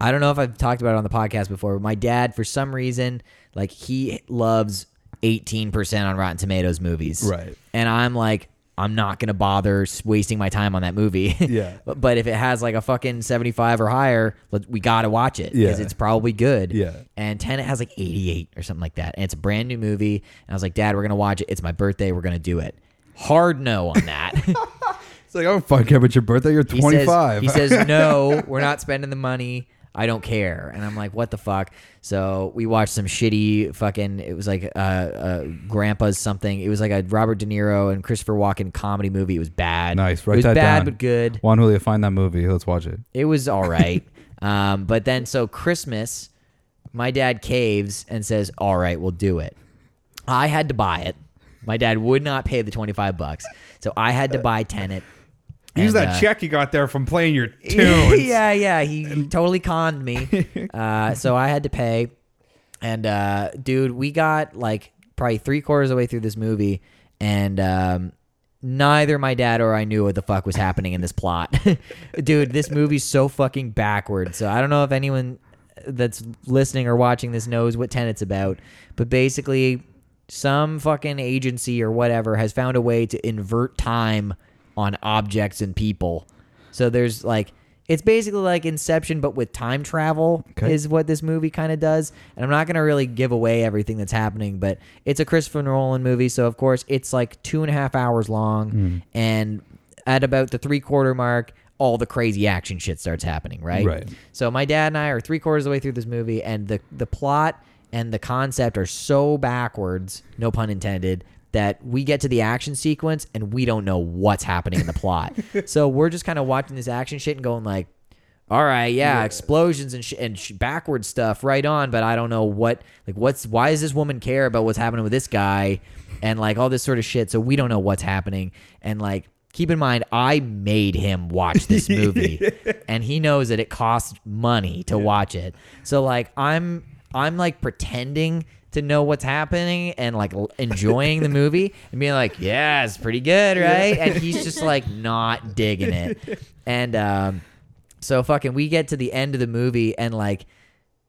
I don't know if I've talked about it on the podcast before, but my dad, for some reason, like he loves 18% on Rotten Tomatoes movies. Right. And I'm like, I'm not going to bother wasting my time on that movie. Yeah. but, but if it has like a fucking 75 or higher, we got to watch it because Yeah. it's probably good. Yeah. And Tenet has like 88 or something like that. And it's a brand new movie. And I was like, Dad, we're going to watch it. It's my birthday. We're going to do it. Hard no on that. It's like, I don't fucking care about your birthday. You're He 25. Says, he says, "No, we're not spending the money. I don't care." And I'm like, "What the fuck?" So we watched some shitty fucking. It was like uh, uh Grandpa's something. It was like a Robert De Niro and Christopher Walken comedy movie. It was bad. Nice. Write It was that bad down. but good. Juan Julia, find that movie. Let's watch it. It was all right. um, but then so Christmas, my dad caves and says, "All right, we'll do it." I had to buy it. My dad would not pay the 25 bucks. So I had to buy Tenet. Use And, that uh, check you got there from playing your tunes. yeah, yeah. He, he totally conned me. Uh, so I had to pay. And uh, dude, we got like probably three quarters of the way through this movie, and um, neither my dad or I knew what the fuck was happening in this plot. dude, this movie's so fucking backwards. So I don't know if anyone that's listening or watching this knows what Tenet's about, but basically, some fucking agency or whatever has found a way to invert time on objects and people. So there's like it's basically like Inception, but with time travel Okay. is what this movie kind of does. And I'm not gonna really give away everything that's happening, but it's a Christopher Nolan movie, so of course it's like two and a half hours long, hmm. and at about the three quarter mark. All the crazy action shit starts happening, right? Right. So my dad and I are three quarters of the way through this movie, and the the plot and the concept are so backwards, no pun intended, that we get to the action sequence and we don't know what's happening in the plot. so we're just kind of watching this action shit and going like, all right, yeah, explosions and sh- and sh- backward stuff, right on. But I don't know what like what's why does this woman care about what's happening with this guy, and like all this sort of shit. So we don't know what's happening, and like keep in mind, I made him watch this movie, and he knows that it costs money to watch it. So like I'm I'm like pretending to know what's happening and like l- enjoying the movie and being like, yeah, it's pretty good, right? And he's just like not digging it, and um. So fucking we get to the end of the movie and like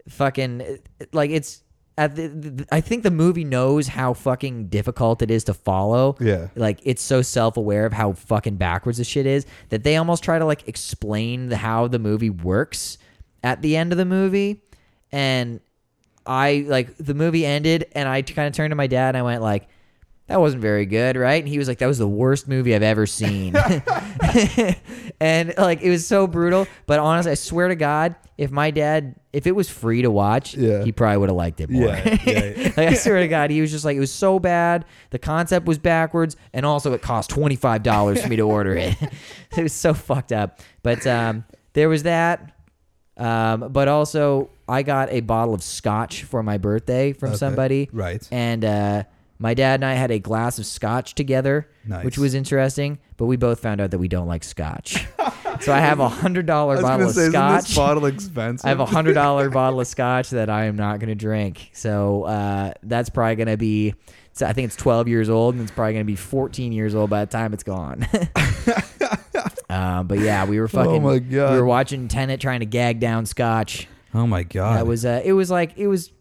fucking like it's at the, the I think the movie knows how fucking difficult it is to follow. Yeah. Like it's so self-aware of how fucking backwards this shit is that they almost try to like explain the, how the movie works at the end of the movie and I like the movie ended and I kind of turned to my dad and I went like that wasn't very good, right? And he was like, "That was the worst movie I've ever seen." and like it was so brutal. But honestly, I swear to God, if my dad, if it was free to watch, Yeah. he probably would have liked it more. Yeah, yeah. like I swear to God, he was just like, it was so bad. The concept was backwards, and also it cost twenty five dollars for me to order it. it was so fucked up. But um, there was that. Um, but also, I got a bottle of scotch for my birthday from Okay. somebody. Right. And uh, my dad and I had a glass of scotch together, Nice. which was interesting. But we both found out that we don't like scotch. so I have a hundred dollar bottle of scotch. bottle expensive? I have a hundred dollar bottle of scotch that I am not going to drink. So uh, that's probably going to be. So I think it's 12 years old, and it's probably going to be 14 years old by the time it's gone. uh, but yeah, we were fucking. Oh my God. We were watching Tenet trying to gag down scotch. oh my god. That was uh, it was like it was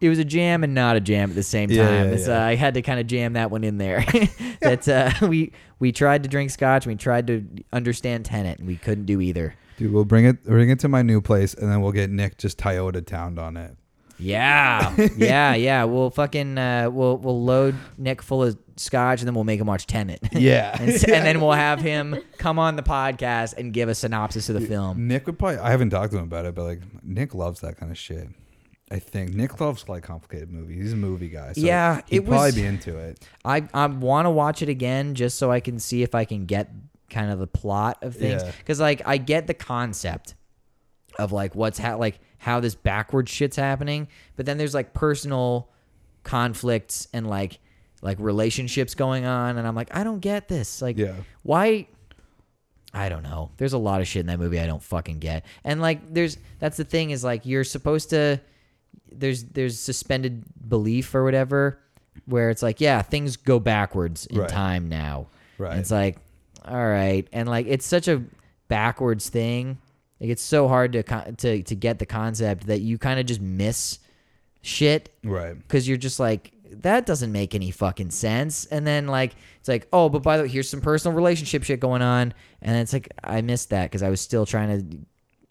it was a jam and not a jam at the same time. Yeah, yeah, It's, yeah. Uh, I had to kind of jam that one in there. that uh, we we tried to drink scotch, we tried to understand Tenet, and we couldn't do either. Dude, we'll bring it bring it to my new place and then we'll get Nick just Toyota towned on it. Yeah, yeah, yeah. We'll fucking uh, we'll we'll load Nick full of scotch, and then we'll make him watch Tenet. Yeah. and, s- and then we'll have him come on the podcast and give a synopsis of the film. Nick would probably I haven't talked to him about it, but like Nick loves that kind of shit. I think Nick loves like complicated movies. He's a movie guy. So Yeah, he'd it probably was- be into it. I I want to watch it again just so I can see if I can get kind of the plot of things Yeah. because like I get the concept of like what's ha- like how this backward shit's happening, but then there's like personal conflicts and like like relationships going on, and I'm like I don't get this. Like Yeah. why? I don't know. There's a lot of shit in that movie I don't fucking get. And like there's that's the thing is like you're supposed to there's there's suspended belief or whatever where it's like yeah, things go backwards in Right. time now. Right. And it's like all right. And like it's such a backwards thing. Like it's so hard to to to get the concept that you kind of just miss shit Right. because you're just like that doesn't make any fucking sense and then like it's like oh but by the way here's some personal relationship shit going on and it's like i missed that because i was still trying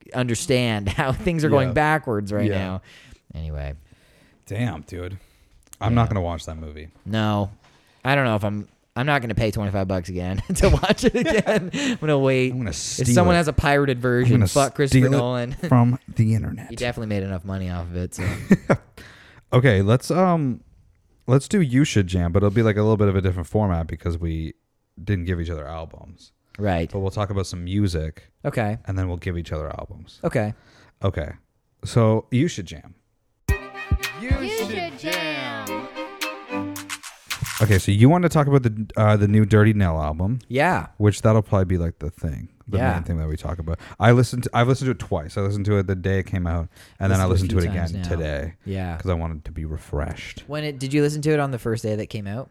to understand how things are going Yeah. backwards right Yeah. now anyway Damn, dude. I'm not gonna watch that movie. no i don't know if i'm i'm not gonna pay 25 bucks again to watch it again i'm gonna wait I'm gonna if steal someone it. has a pirated I'm version gonna fuck christopher steal it nolan from the internet. he definitely made enough money off of it so Okay, let's um let's do you should jam, but it'll be like a little bit of a different format because we didn't give each other albums. right But we'll talk about some music okay and then we'll give each other albums. okay Okay. So you should jam. You should jam. Okay, so you want to talk about the uh, the new Dirty Nil album, yeah which that'll probably be like the thing. The Yeah. main thing that we talk about. I listened. To, I've listened to it twice. I listened to it the day it came out, and then I Listened to to it it a few again now. today Yeah. because I wanted to be refreshed. When it did you listen to it on the first day that came out?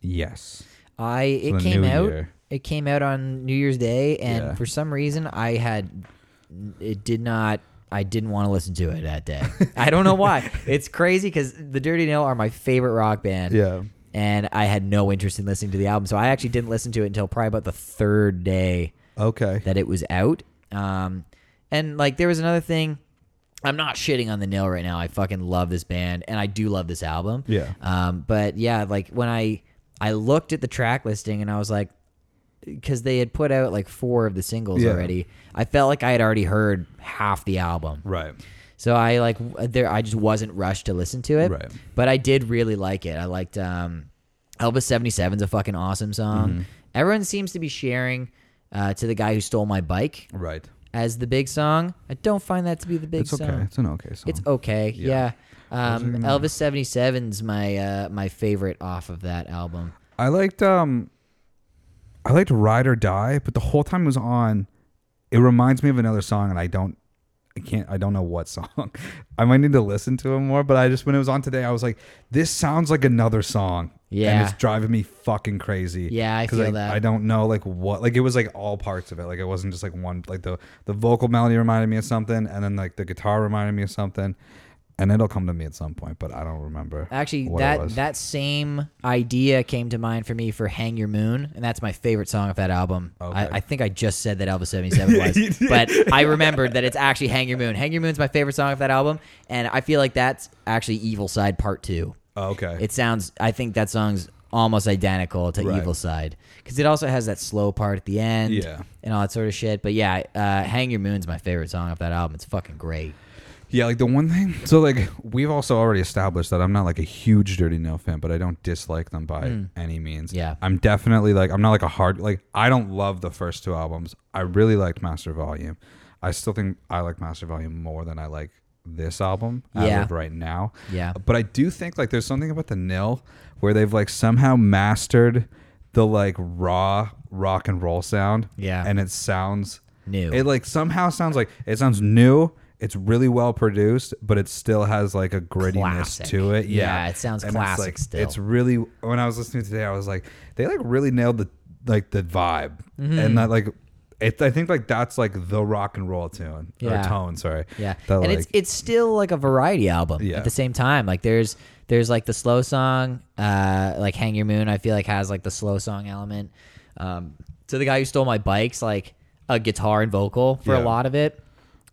Yes. I it the came out. year. It came out on New Year's Day, and Yeah. for some reason, I had it did not. I didn't want to listen to it that day. I don't know why. It's crazy because the Dirty Nil are my favorite rock band. Yeah. and I had no interest in listening to the album, so I actually didn't listen to it until probably about the third day Okay. that it was out. Um, and like there was another thing. I'm not shitting on the Nil right now. I fucking love this band, and I do love this album. Yeah. Um, but yeah, like when I I looked at the track listing and I was like, because they had put out like four of the singles Yeah. already. I felt like I had already heard half the album. Right. So I like there. I just wasn't rushed to listen to it. Right. But I did really like it. I liked um, Elvis seventy seven's a fucking awesome song. Mm-hmm. Everyone seems to be sharing uh, to the guy who stole my bike Right. as the big song. I don't find that to be the big song. It's okay. song. It's an okay song. It's okay. Yeah. Yeah. Um, Elvis seventy seven's my uh, my favorite off of that album. I liked um I liked Ride or Die, but the whole time it was on, it reminds me of another song and I don't I can't I don't know what song. I might need to listen to it more, but I just when it was on today, I was like, this sounds like another song. Yeah. And it's driving me fucking crazy. Yeah, I feel that. I don't know like what like it was like all parts of it. Like it wasn't just like one like the the vocal melody reminded me of something and then like the guitar reminded me of something. And it'll come to me at some point, but I don't remember. Actually, that that same idea came to mind for me for "Hang Your Moon," and that's my favorite song of that album. Okay. I, I think I just said that Elvis seventy seven was, but I remembered that it's actually "Hang Your Moon." "Hang Your Moon's my favorite song of that album, and I feel like that's actually "Evil Side" Part Two. Oh, okay. It sounds. I think that song's almost identical to Right. "Evil Side" because it also has that slow part at the end, Yeah. and all that sort of shit. But yeah, uh, "Hang Your Moon's my favorite song of that album. It's fucking great. Yeah, like the one thing. So like we've also already established that I'm not like a huge Dirty Nil fan, but I don't dislike them by hmm. any means. Yeah. I'm definitely like I'm not like a hard like I don't love the first two albums. I really liked Master Volume. I still think I like Master Volume more than I like this album as Yeah. of right now. Yeah. But I do think like there's something about the nil where they've like somehow mastered the like raw rock and roll sound. Yeah. And it sounds New. It like somehow sounds like it sounds new. It's really well produced, but it still has like a grittiness Classic. to it. Yeah, Yeah, it sounds And it's, classic like, still. It's really when I was listening today, I was like, they like really nailed the like the vibe, Mm-hmm. and that like it. I think like that's like the rock and roll tune Yeah. or tone. Sorry. Yeah, That, and like, it's it's still like a variety album Yeah. at the same time. Like there's there's like the slow song, uh, like "Hang Your Moon." I feel like has like the slow song element. Um, so the guy who stole my bike's like a guitar and vocal for a lot of it.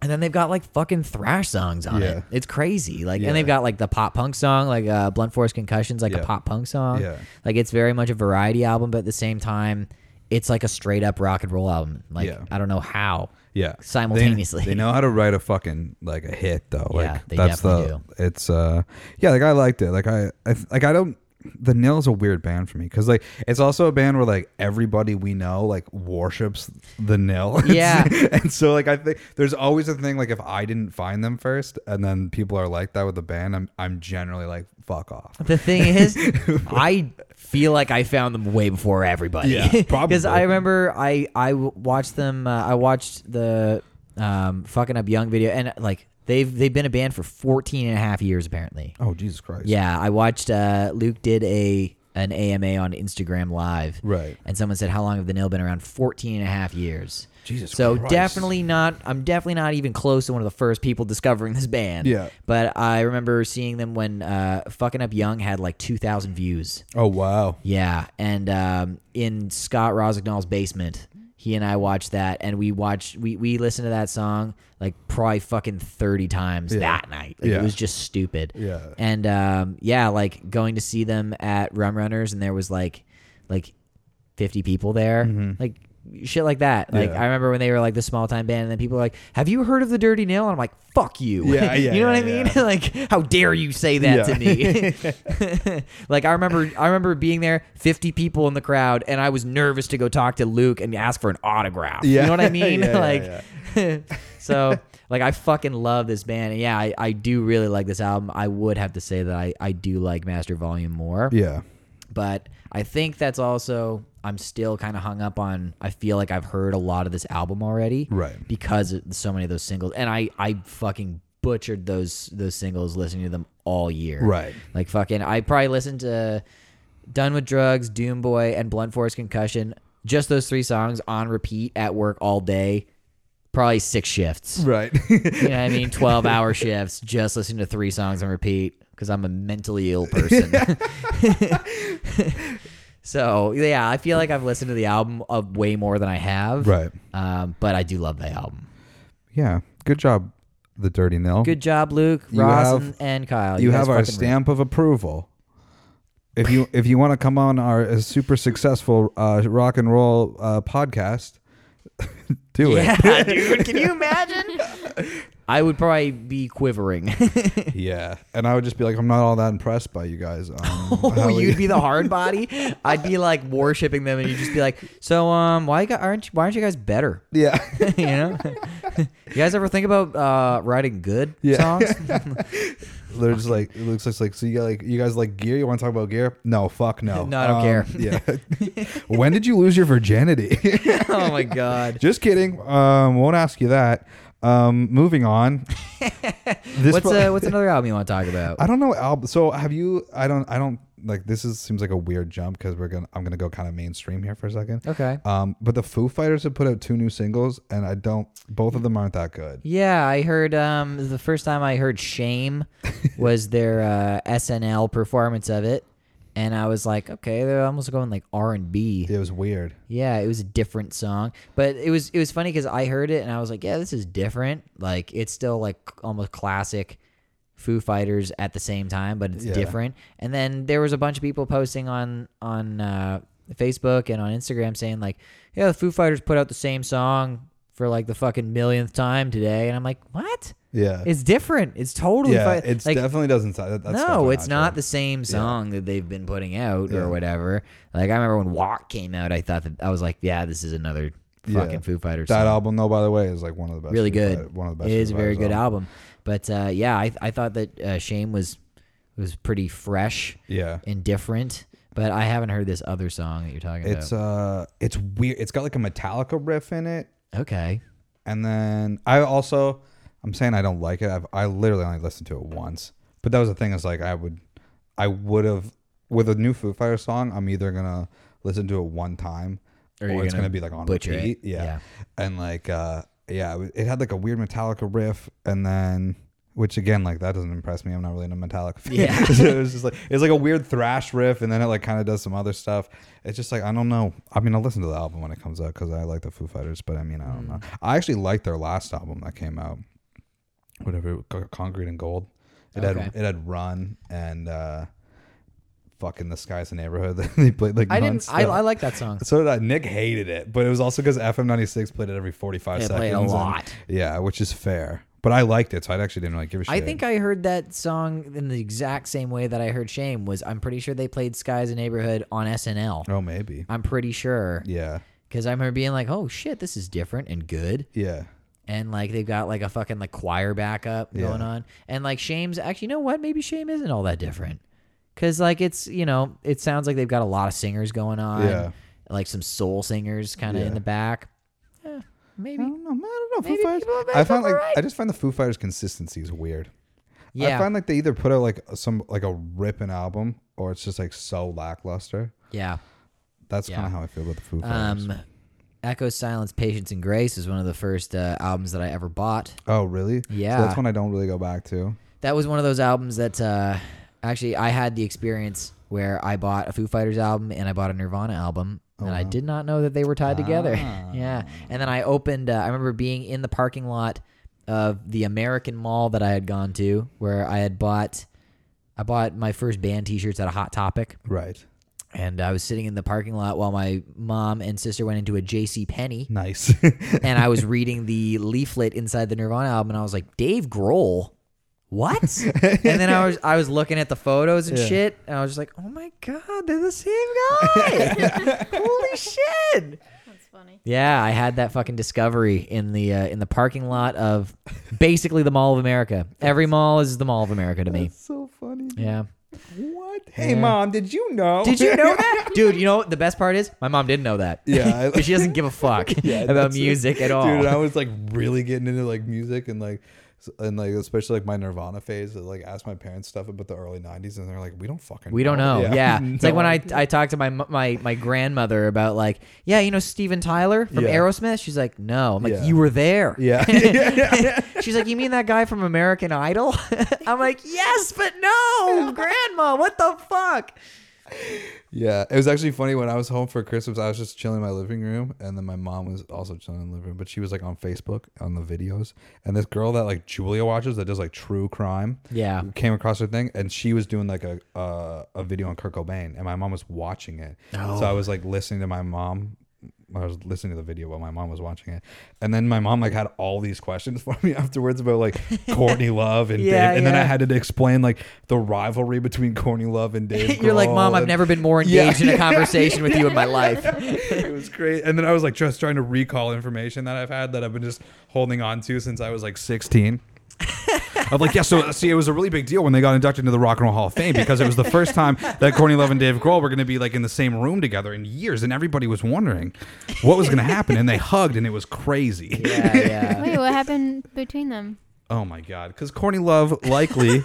And then they've got like fucking thrash songs on Yeah. it. It's crazy. Like, Yeah. and they've got like the pop punk song, like uh, Blunt Force Concussions, like Yeah. a pop punk song. Yeah. Like it's very much a variety album, but at the same time, it's like a straight up rock and roll album. Like Yeah. I don't know how. yeah They- simultaneously. They, know how to write a fucking like a hit though. Yeah, like they that's definitely the it's uh yeah like I liked it. Like I, I like I don't. The Nil's a weird band for me because like it's also a band where like everybody we know like worships the Nil. Yeah. and so like I think there's always a thing like if I didn't find them first and then people are like that with the band, I'm I'm generally like fuck off. The thing is, I feel like I found them way before everybody. Yeah, probably Because I remember i i watched them. Uh, I watched the um, fucking up young video, and like they've they've been a band for 14 and a half years apparently. Oh Jesus Christ. Yeah, I watched. Uh, Luke did a an AMA on Instagram Live. Right. And someone said, "How long have the Nil been around?" 14 and a half years. Jesus So Christ. definitely not. I'm definitely not even close to one of the first people discovering this band. Yeah. But I remember seeing them when uh, "Fucking Up Young" had like 2,000 views. Oh wow. Yeah, and um, in Scott Rosignol's basement, he and I watched that, and we watched we we listened to that song like probably fucking 30 times Yeah. that night. Like, Yeah. It was just stupid. Yeah. And um, yeah, like going to see them at Rum Runners, and there was like like 50 people there, like shit like that. Like. Yeah. I remember when they were like the small time band, and then people were like, "Have you heard of the Dirty Nil?" And I'm like, "Fuck you." Yeah, yeah, you know what I mean? like, how dare you say that to me? like I remember, I remember being there, 50 people in the crowd, and I was nervous to go talk to Luke and ask for an autograph. You know what I mean? Like, so like I fucking love this band, and yeah, I, I do really like this album. I would have to say that I I do like Master Volume more. Yeah. But I think that's also I'm still kind of hung up on. I feel like I've heard a lot of this album already, Right. Because of so many of those singles, and I I fucking butchered those those singles listening to them all year, Right. Like fucking, I probably listened to Done with Drugs, Doom Boy, and Blunt Force Concussion. Just those three songs on repeat at work all day. Probably six shifts. Right. You know what I mean? 12 hour shifts just listening to three songs on repeat because I'm a mentally ill person. so, yeah, I feel like I've listened to the album uh, way more than I have. right. Um, but I do love the album. Yeah. Good job, the Dirty Nil. Good job, Luke, You Ross, have- and, and Kyle. You guys have our fucking rule. stamp of approval. If you if you want to come on our uh, super successful uh, rock and roll uh, podcast, do it. Yeah, dude. Can you imagine? I would probably be quivering. Yeah, and I would just be like, I'm not all that impressed by you guys. Um, Oh, you'd be the hard body. I'd be like worshipping them, and you'd just be like, "So, um, why got, aren't you, why aren't you guys better? yeah, you know, you guys ever think about uh, writing good Yeah. songs? they're just like it looks like so. You got like you guys like gear. You want to talk about gear? No, fuck no. No, I don't care. Yeah. when did you lose your virginity? oh my god! just kidding. Um, won't ask you that. Um, moving on. This What's pro- uh, what's another album you want to talk about? I don't know album. So have you? I don't. I don't like. This is seems like a weird jump because we're gonna. I'm gonna go kind of mainstream here for a second. Okay. Um, but the Foo Fighters have put out two new singles, and I don't. Both of them aren't that good. Yeah, I heard. Um, the first time I heard "Shame" was their uh, SNL performance of it, and I was like, okay, they're almost going like R and B. It was weird. Yeah, it was a different song, but it was it was funny because I heard it and I was like, yeah, this is different. Like it's still like almost classic Foo Fighters at the same time, but it's Yeah. different. And then there was a bunch of people posting on on uh, Facebook and on Instagram saying like, yeah, the Foo Fighters put out the same song for like the fucking millionth time today, and I'm like, what? Yeah. It's different. It's totally yeah. It's like, definitely doesn't. sound- That, that's no, it's not true. the same song that they've been putting out Yeah. or whatever. Like I remember when Walk came out, I thought that I was like, yeah, this is another Yeah. fucking Foo Fighters That song. album, though, by the way, is like one of the best. really Foo good. Fighter- one of the best. It is Foo a very Fighters good album. But uh, yeah, I I thought that uh, Shame was was pretty fresh Yeah. and different. But I haven't heard this other song that you're talking It's about. It's uh, it's weird. It's got like a Metallica riff in it, okay. and then I also, I'm saying I don't like it. I've I literally only listened to it once, but that was the thing. Is like I would, I would have with a new Foo Fighters song. I'm either gonna listen to it one time, Or or, it's gonna gonna be like on repeat. Yeah. Yeah. and like uh, yeah, it had like a weird Metallica riff, and then. Which again, like that doesn't impress me. I'm not really into Metallica. fan. Yeah. so it was just like it's like a weird thrash riff, and then it like kind of does some other stuff. It's just like I don't know. I mean, I'll listen to the album when it comes out because I like the Foo Fighters, but I mean, I don't know. I actually liked their last album that came out, whatever, Co- Concrete and Gold. It Okay. had it had Run and uh, fucking The Sky's the Neighborhood. they played like I didn't. I. I like that song. So did I. Nick hated it, but it was also because FM96 played it every 45 seconds. played a and- lot. yeah, which is fair. But I liked it, so I actually didn't really give a shit. I think I heard that song in the exact same way that I heard Shame. Was I'm pretty sure they played "Sky's a Neighborhood" on SNL. Oh, maybe. I'm pretty sure Yeah. because I remember being like, "Oh shit, this is different and good." Yeah. and like they've got like a fucking like choir backup Yeah. going on and like shame's actually you know what maybe shame isn't all that different because like it's you know it sounds like they've got a lot of singers going on Yeah. like some soul singers kind of Yeah. in the back Eh, I don't know. I don't know. Maybe Foo Fighters. people have I find like alright. I just find the Foo Fighters consistency is weird. yeah I find like they either put out like some like a ripping album or it's just like so lackluster. yeah That's Yeah. kind of how I feel about the Foo Fighters. um echo silence patience and grace is one of the first uh, albums that i ever bought oh, really? Yeah. So that's one I don't really go back to. that was one of those albums that uh, actually I had the experience where I bought a Foo Fighters album and I bought a Nirvana album, and I did not know that they were tied together. yeah, and then I opened. Uh, I remember being in the parking lot of the American Mall that I had gone to, where I had bought. I bought my first band T-shirts at a Hot Topic, Right. and I was sitting in the parking lot while my mom and sister went into a J.C. Penney, Nice. and I was reading the leaflet inside the Nirvana album, and I was like, Dave Grohl, what? and then I was I was looking at the photos and Yeah. shit, and I was just like, oh my god, they're the same guy! Holy shit! That's funny. Yeah, I had that fucking discovery in the uh, in the parking lot of basically the Mall of America. Every mall is the Mall of America to me. That's so funny. Yeah. What? what? Hey, Yeah. mom, did you know? Did you know that, dude? You know what the best part is? My mom didn't know that. Yeah, I- because she doesn't give a fuck Yeah, about that's it. music at all. Dude, I was like really getting into like music and like s- and like especially like my Nirvana phase. I, Like asked my parents stuff about the early '90s, and they're like, "We don't fucking. We don't know. Yeah, it's like when I. I talked to my my my grandmother about like, yeah, you know Steven Tyler from Yeah. Aerosmith. She's like, no. I'm like, Yeah. you were there. Yeah. She's like, you mean that guy from American Idol? I'm like, yes, but no, grandma. What the fuck? Yeah, it was actually funny when I was home for Christmas. I was just chilling in my living room, and then my mom was also chilling in the living room. But she was like on Facebook on the videos, and this girl that like Julia watches that does like true crime. Yeah. came across her thing, and she was doing like a uh, a video on Kurt Cobain, and my mom was watching it. So I was like listening to my mom. I was listening to the video while my mom was watching it, and then my mom like had all these questions for me afterwards about like Courtney Love and Yeah, Dave, and then I had to explain like the rivalry between Courtney Love and Dave. You're like, Grohl, mom, I've never been more Yeah, engaged in a yeah, conversation with you in my life. it was great. And then I was like just trying to recall information that I've had that I've been just holding on to since I was like 16. I'm like, yeah, so uh, see, it was a really big deal when they got inducted into the Rock and Roll Hall of Fame because it was the first time that Courtney Love and Dave Grohl were going to be like in the same room together in years, and everybody was wondering what was going to happen, and they hugged, and it was crazy. yeah, yeah. Wait, what happened between them? Oh my god, because Courtney Love likely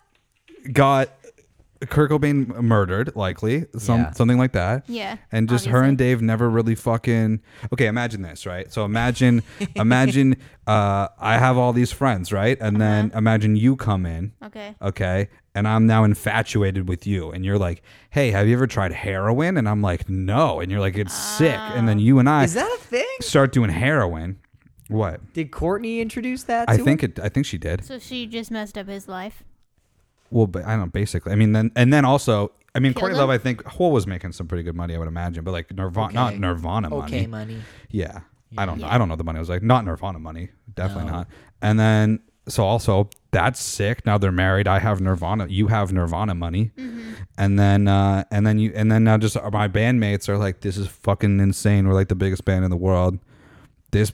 got Kurt Cobain murdered, likely some Yeah. something like that. Yeah, and just her and Dave never really fucking. Okay, imagine this, right? So imagine, imagine, uh, I have all these friends, right? And then imagine you come in, Okay. okay, and I'm now infatuated with you, and you're like, "Hey, have you ever tried heroin?" And I'm like, "No," and you're like, "It's sick," and then you and I Is that a thing? start doing heroin. What? Did Courtney introduce that? To I think him? it. I think she did. So she just messed up his life. Well, but I don't know. Basically, I mean, then and then also, I mean, Courtney? Love, I think Hole was making some pretty good money. I would imagine, but like Nirvana, not Nirvana money. Okay, money. Yeah. I don't know. I don't know the money. I was like, not Nirvana money. Definitely No. not. And then, so also, that's sick. Now they're married. I have Nirvana. You have Nirvana money. And then, uh, and then you, and then now just my bandmates are like, this is fucking insane. We're like the biggest band in the world. This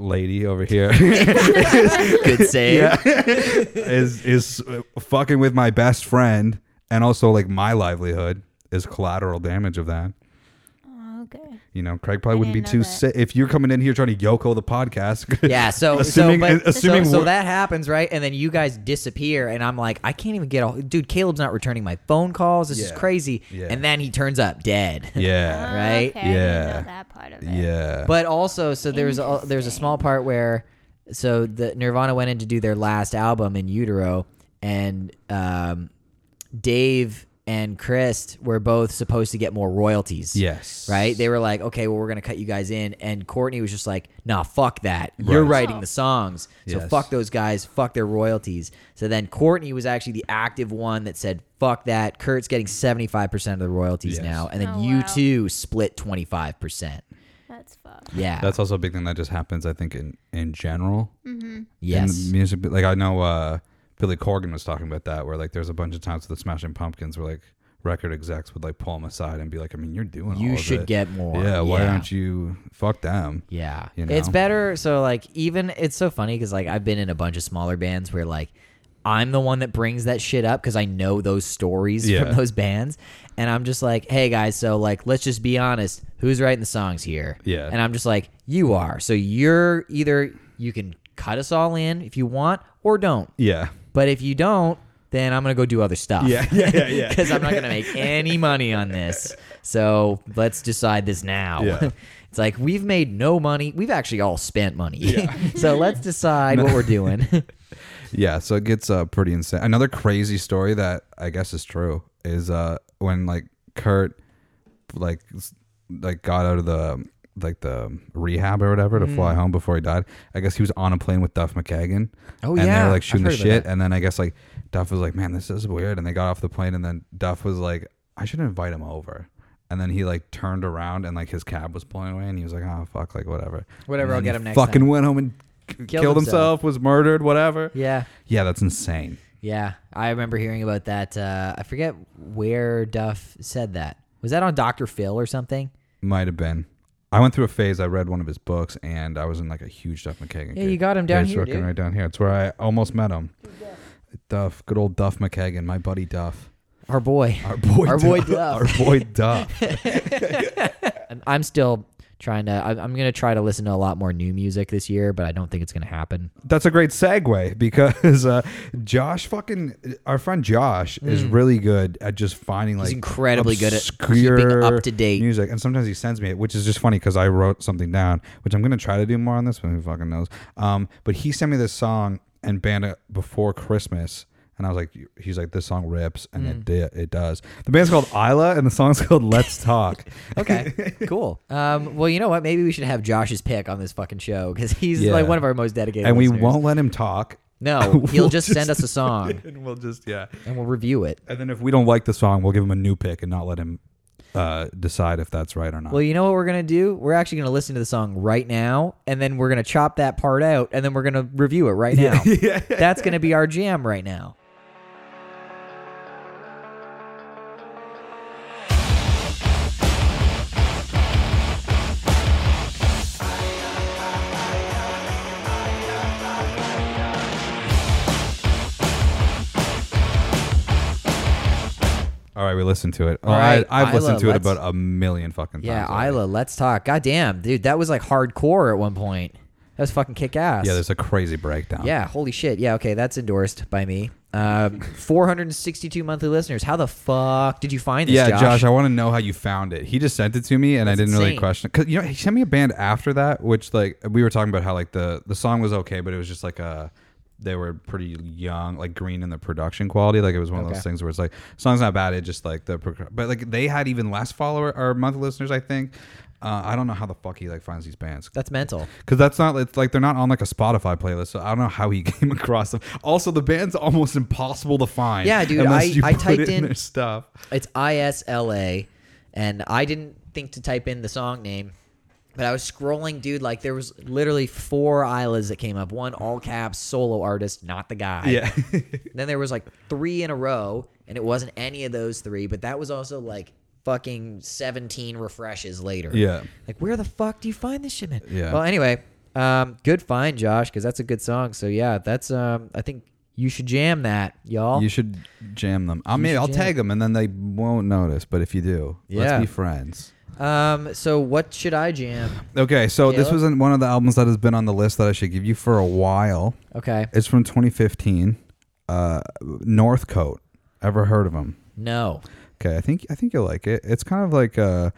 lady over here Good save. is, is fucking with my best friend. And also, like, my livelihood is collateral damage of that. Okay. You know, Craig probably I wouldn't be didn't too that. sick if you're coming in here trying to Yoko the podcast. Yeah, so Assuming- so, but, assuming so, so we're- that happens, right? And then you guys disappear, and I'm like, I can't even get all. Dude, Caleb's not returning my phone calls. This is Yeah. crazy. Yeah. And then he turns up dead. yeah. Oh, Right? Okay, I didn't Yeah. know that part of it. Yeah. But also, so there's a, there's a small part where, so the Nirvana went in to do their last album in utero, and um, Dave and Chris were both supposed to get more royalties. yes. Right? They were like, okay, well, we're gonna cut you guys in, and Courtney was just like, nah, fuck that. You're Right. writing the songs, so Yes. fuck those guys, fuck their royalties. So then Courtney was actually the active one that said, fuck that. Kurt's getting seventy five percent of the royalties Yes. now, and then Oh, you wow. two split twenty five percent. That's fucked. Yeah. That's also a big thing that just happens, I think, in, in general. yes. In music, like I know uh, Billy Corgan was talking about that, where like there's a bunch of times with the Smashing Pumpkins where like record execs would like pull them aside and be like, I mean, you're doing all you of should get more. Yeah, why don't you fuck them? Yeah, you know? it's better. So like, even it's so funny because like I've been in a bunch of smaller bands where like I'm the one that brings that shit up because I know those stories Yeah. from those bands, and I'm just like, hey guys, so like let's just be honest, who's writing the songs here? Yeah. and I'm just like, you are. So you're either you can cut us all in if you want or don't, Yeah. But if you don't. Then I'm gonna go do other stuff. Yeah, yeah, yeah, yeah. Because I'm not gonna make any money on this. So let's decide this now. Yeah. It's like we've made no money. We've actually all spent money. Yeah. so let's decide what we're doing. Yeah, so it gets uh, pretty insane. Another crazy story that I guess is true is uh, when like Kurt like like got out of the like the rehab or whatever to Mm. fly home before he died. I guess he was on a plane with Duff McKagan. Oh, and yeah, and they're like shooting the shit, and then I guess like Duff was like, "Man, this is weird," and they got off the plane, and then Duff was like, "I should invite him over." And then he like turned around and like his cab was pulling away, and he was like, "Oh fuck, like whatever." Whatever, I'll get him next Fucking time. went home and k- killed, himself. was murdered, whatever. yeah. Yeah, that's insane. Yeah. I remember hearing about that. Uh, I forget where Duff said that. Was that on Dr. Phil or something? Might have been. I went through a phase. I read one of his books, and I was in like a huge Duff McKagan. Yeah, kick. you got him down he's here, dude. right down here. It's where I almost met him. Duff, good old Duff McKagan, my buddy Duff. our boy. Our boy, Our boy Duff. Duff. Our boy Duff. And I'm still trying to. I- I'm gonna try to listen to a lot more new music this year, but I don't think it's gonna happen. That's a great segue because uh, Josh, fucking our friend Josh, is really good at just finding like incredibly good at keeping up to date. music, and sometimes he sends me it, which is just funny because I wrote something down, which I'm gonna try to do more on this, but who fucking knows? Um, but he sent me this song and banned it before Christmas. And I was like, he's like, this song rips, and Mm. it di- it does. The band's called Isla, and the song's called Let's Talk. Okay, cool. Um, well, you know what? Maybe we should have Josh's pick on this fucking show because he's Yeah. like one of our most dedicated. and we listeners. won't let him talk. No, he'll We'll just send us a song and we'll just yeah. and we'll review it. And then if we don't like the song, we'll give him a new pick and not let him uh, decide if that's right or not. Well, you know what we're gonna do? We're actually gonna listen to the song right now, and then we're gonna chop that part out, and then we're gonna review it right now. That's gonna be our jam right now. All right, we listened to it. Oh, All right, I, I've Isla, listened to it let's- about a million fucking times. Yeah, already. Isla, let's talk. Goddamn, dude, that was like hardcore at one point. That was fucking kick ass. Yeah, there's a crazy breakdown. Yeah, holy shit. Yeah, okay, that's endorsed by me. Um, 462 monthly listeners. How the fuck did you find this, Yeah, Josh? Josh, I want to know how you found it. He just sent it to me, and I That's didn't really insane. question. Cause you know, he sent me a band after that, which like we were talking about how like the the song was okay, but it was just like a they were pretty young, like green in the production quality. Like it was one of Okay. those things where it's like song's not bad, it just like the but like they had even less follower or monthly listeners. I think. Uh, I don't know how the fuck he like finds these bands. That's mental. Because that's not it's like they're not on like a Spotify playlist, so I don't know how he came across them. Also, the band's almost impossible to find. Yeah, dude, I- you I typed it in- their stuff. It's ISLA, and I didn't think to type in the song name, but I was scrolling, dude. Like there was literally four Islas that came up. One all caps solo artist, not the guy. Yeah, Then there was like three in a row, and it wasn't any of those three, but that was also like fucking 17 refreshes later. yeah. Like, where the fuck do you find this shit, man? Yeah. Well, anyway, um, good find, Josh, because that's a good song. So yeah, that's um, I think you should jam that, y'all. You should jam them. I mean, should I'll jam. tag them, and then they won't notice. But if you do, Yeah. let's be friends. um, so what should I jam? Okay, so this Caleb? was one of the albums that has been on the list that I should give you for a while. Okay. It's from 2015. Uh, Northcote. Ever heard of them? No. Okay, I think I think you'll like it. It's kind of like uh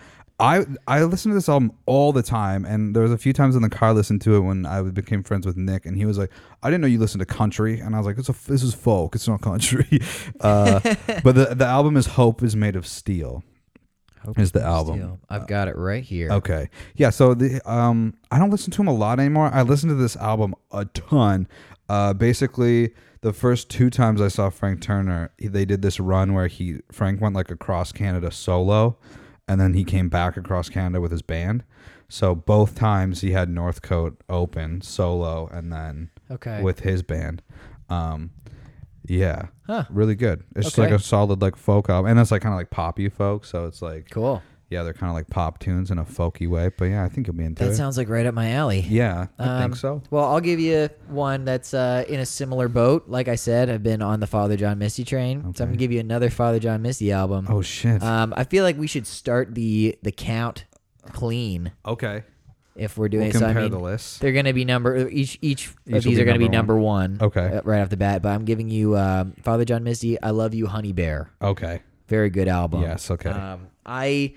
I I listen to this album all the time, and there was a few times in the car I listened to it when I became friends with Nick, and he was like, "I didn't know you listened to country," and I was like, "It's a this is folk, it's not country." Uh, but the the album is "Hope is Made of Steel." Hope Is the Steel. album. I've got it right here. Okay, yeah. So the um I don't listen to him a lot anymore. I listen to this album a ton. Uh, basically, the first two times I saw Frank Turner, he- they did this run where he Frank went like across Canada solo, and then he came back across Canada with his band. So both times he had Northcote open solo, and then Okay. with his band. Um, yeah, Huh. really good. It's just Okay. like a solid like folk album, and it's like kind of like poppy folk. So it's like Cool. Yeah, they're kind of like pop tunes in a folky way. But yeah, I think you'll be into That it. sounds like right up my alley. yeah, I Um, think so. Well, I'll give you one that's uh, in a similar boat. Like I said, I've been on the Father John Misty train, so I'm gonna give you another Father John Misty album. Oh shit. Um, I feel like we should start the the count clean okay. if we're doing We'll it. So I compare mean, the list. they're gonna be number each each, of will these be are gonna be number number one. Okay. uh, right off the bat. But I'm giving you um, Father John Misty. I love you, Honey Bear. Okay. Very good album. Yes. Okay. Um, I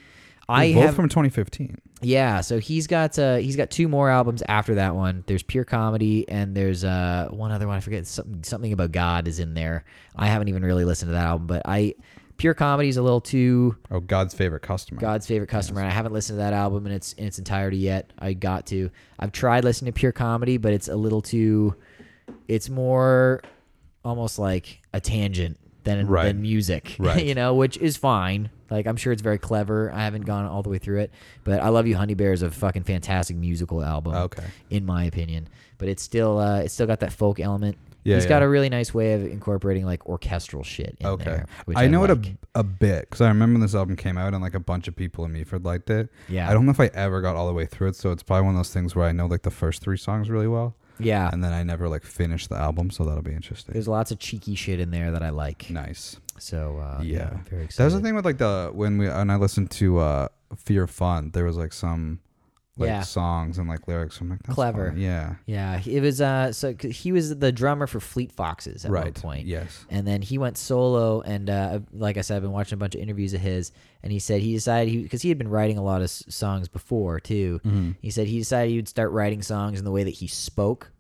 I both have from 2015. yeah, so he's got uh, he's got two more albums after that one. There's Pure Comedy and there's uh, one other one I forget something something about God is in there. I haven't even really listened to that album, but I Pure Comedy is a little too Oh, God's favorite customer. God's favorite customer. and I haven't listened to that album in its in its entirety yet. I got to. I've tried listening to Pure Comedy, but it's a little too. It's more almost like a tangent than Right. than music, Right. you know, which is fine. Like I'm sure it's very clever. I haven't gone all the way through it, but I love you, Honey Bear is a fucking fantastic musical album. Okay. in my opinion, but it's still uh, it's still got that folk element. Yeah, He's got a really nice way of incorporating like orchestral shit in Okay. there. Which I know it a, a bit because I remember when this album came out and like a bunch of people in Meaford liked it. Yeah. I don't know if I ever got all the way through it, so it's probably one of those things where I know like the first three songs really well, yeah. and then I never like finished the album, so that'll be interesting. There's lots of cheeky shit in there that I like. Nice. So uh, yeah, Yeah. I'm very excited. That was the thing with like the when we and I listened to uh Fear Fun, there was like some like Yeah. songs and like lyrics. I'm like, that's Clever. fun. Yeah. Yeah, it was uh so he was the drummer for Fleet Foxes at one right. point. Yes. And then he went solo, and uh, like I said, I've been watching a bunch of interviews of his, and he said he decided he because he had been writing a lot of s- songs before too. Mm-hmm. He said he decided he would start writing songs in the way that he spoke,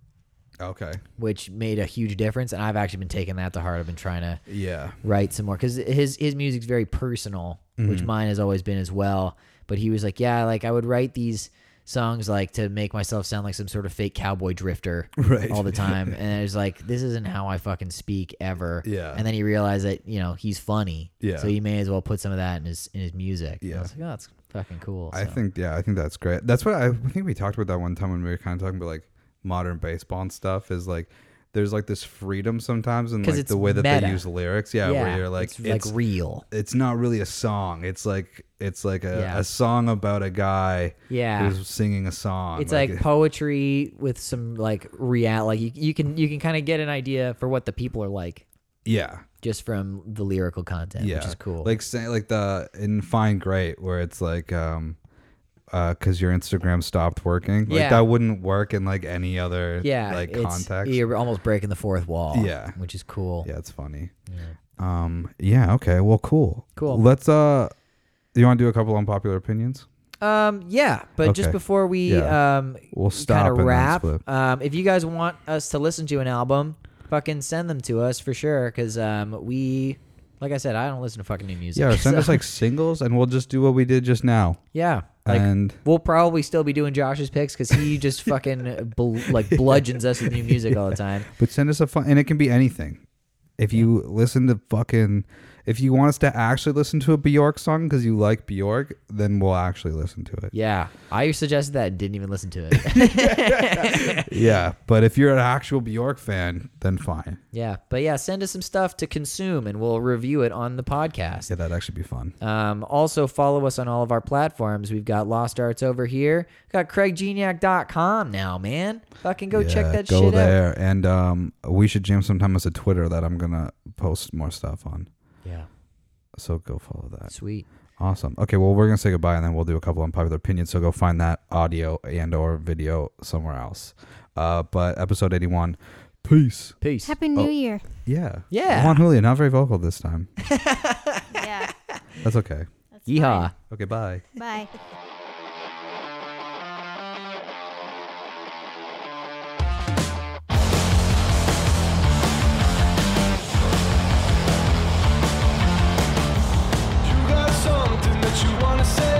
Okay. which made a huge difference. And I've actually been taking that to heart. I've been trying to Yeah. write some more because his his music's very personal, which Mm-hmm. mine has always been as well. But he was like, yeah, like I would write these songs like to make myself sound like some sort of fake cowboy drifter Right. all the time and it was like this isn't how i fucking speak ever Yeah. and then he realized that you know he's funny Yeah. so he may as well put some of that in his in his music And I Yeah. was like oh that's fucking cool I So, think yeah, I think that's great. That's what I, I think we talked about that one time when we were kind of talking about like modern baseball and stuff. Is like there's like this freedom sometimes 'Cause like the way that meta. they use lyrics. Yeah, where you're like it's, like real it's not really a song. It's like it's like a, Yeah. a song about a guy Yeah. who's singing a song. it's like, poetry with some like real like you, you can you can kind of get an idea for what the people are like yeah, just from the lyrical content yeah, which is cool Like say like the in Fine Great where it's like um uh cuz your Instagram stopped working. Like Yeah. that wouldn't work in like any other yeah like context. you're almost breaking the fourth wall Yeah. which is cool Yeah, it's funny. Yeah. Um yeah, okay. Well, cool. Cool. Let's uh you want to do a couple unpopular opinions? Um, yeah, but just before we Yeah. um We'll stop kind and of wrap, um, if you guys want us to listen to an album, fucking send them to us for sure. Because um, we, like I said, I don't listen to fucking new music. Yeah, send so- us like singles and we'll just do what we did just now. yeah, like and we'll probably still be doing Josh's picks because he just fucking bl- like bludgeons us with new music all the time. But send us a fun, and it can be anything. If you listen to fucking, if you want us to actually listen to a Bjork song because you like Bjork, then we'll actually listen to it. Yeah, I suggested that and didn't even listen to it. Yeah, but if you're an actual Bjork fan, then fine. yeah, but yeah, send us some stuff to consume and we'll review it on the podcast. Yeah, that'd actually be fun. Um, also, follow us on all of our platforms. We've got Lost Arts over here. Got CraigGeniac.com now, man. Fucking go check that go shit out. there, and um, we should jam sometime as a Twitter that I'm gonna post more stuff on. Yeah, So go follow that. sweet. Awesome. Okay, well we're gonna say goodbye, and then we'll do a couple unpopular opinions. So go find that audio and or video somewhere else. Uh, but episode 81. Peace. Peace. Happy New Oh. Year. Yeah. Yeah. Juan Julia, not very vocal this time. Yeah. That's okay. That's Yeehaw. Okay, bye. Bye. you wanna say.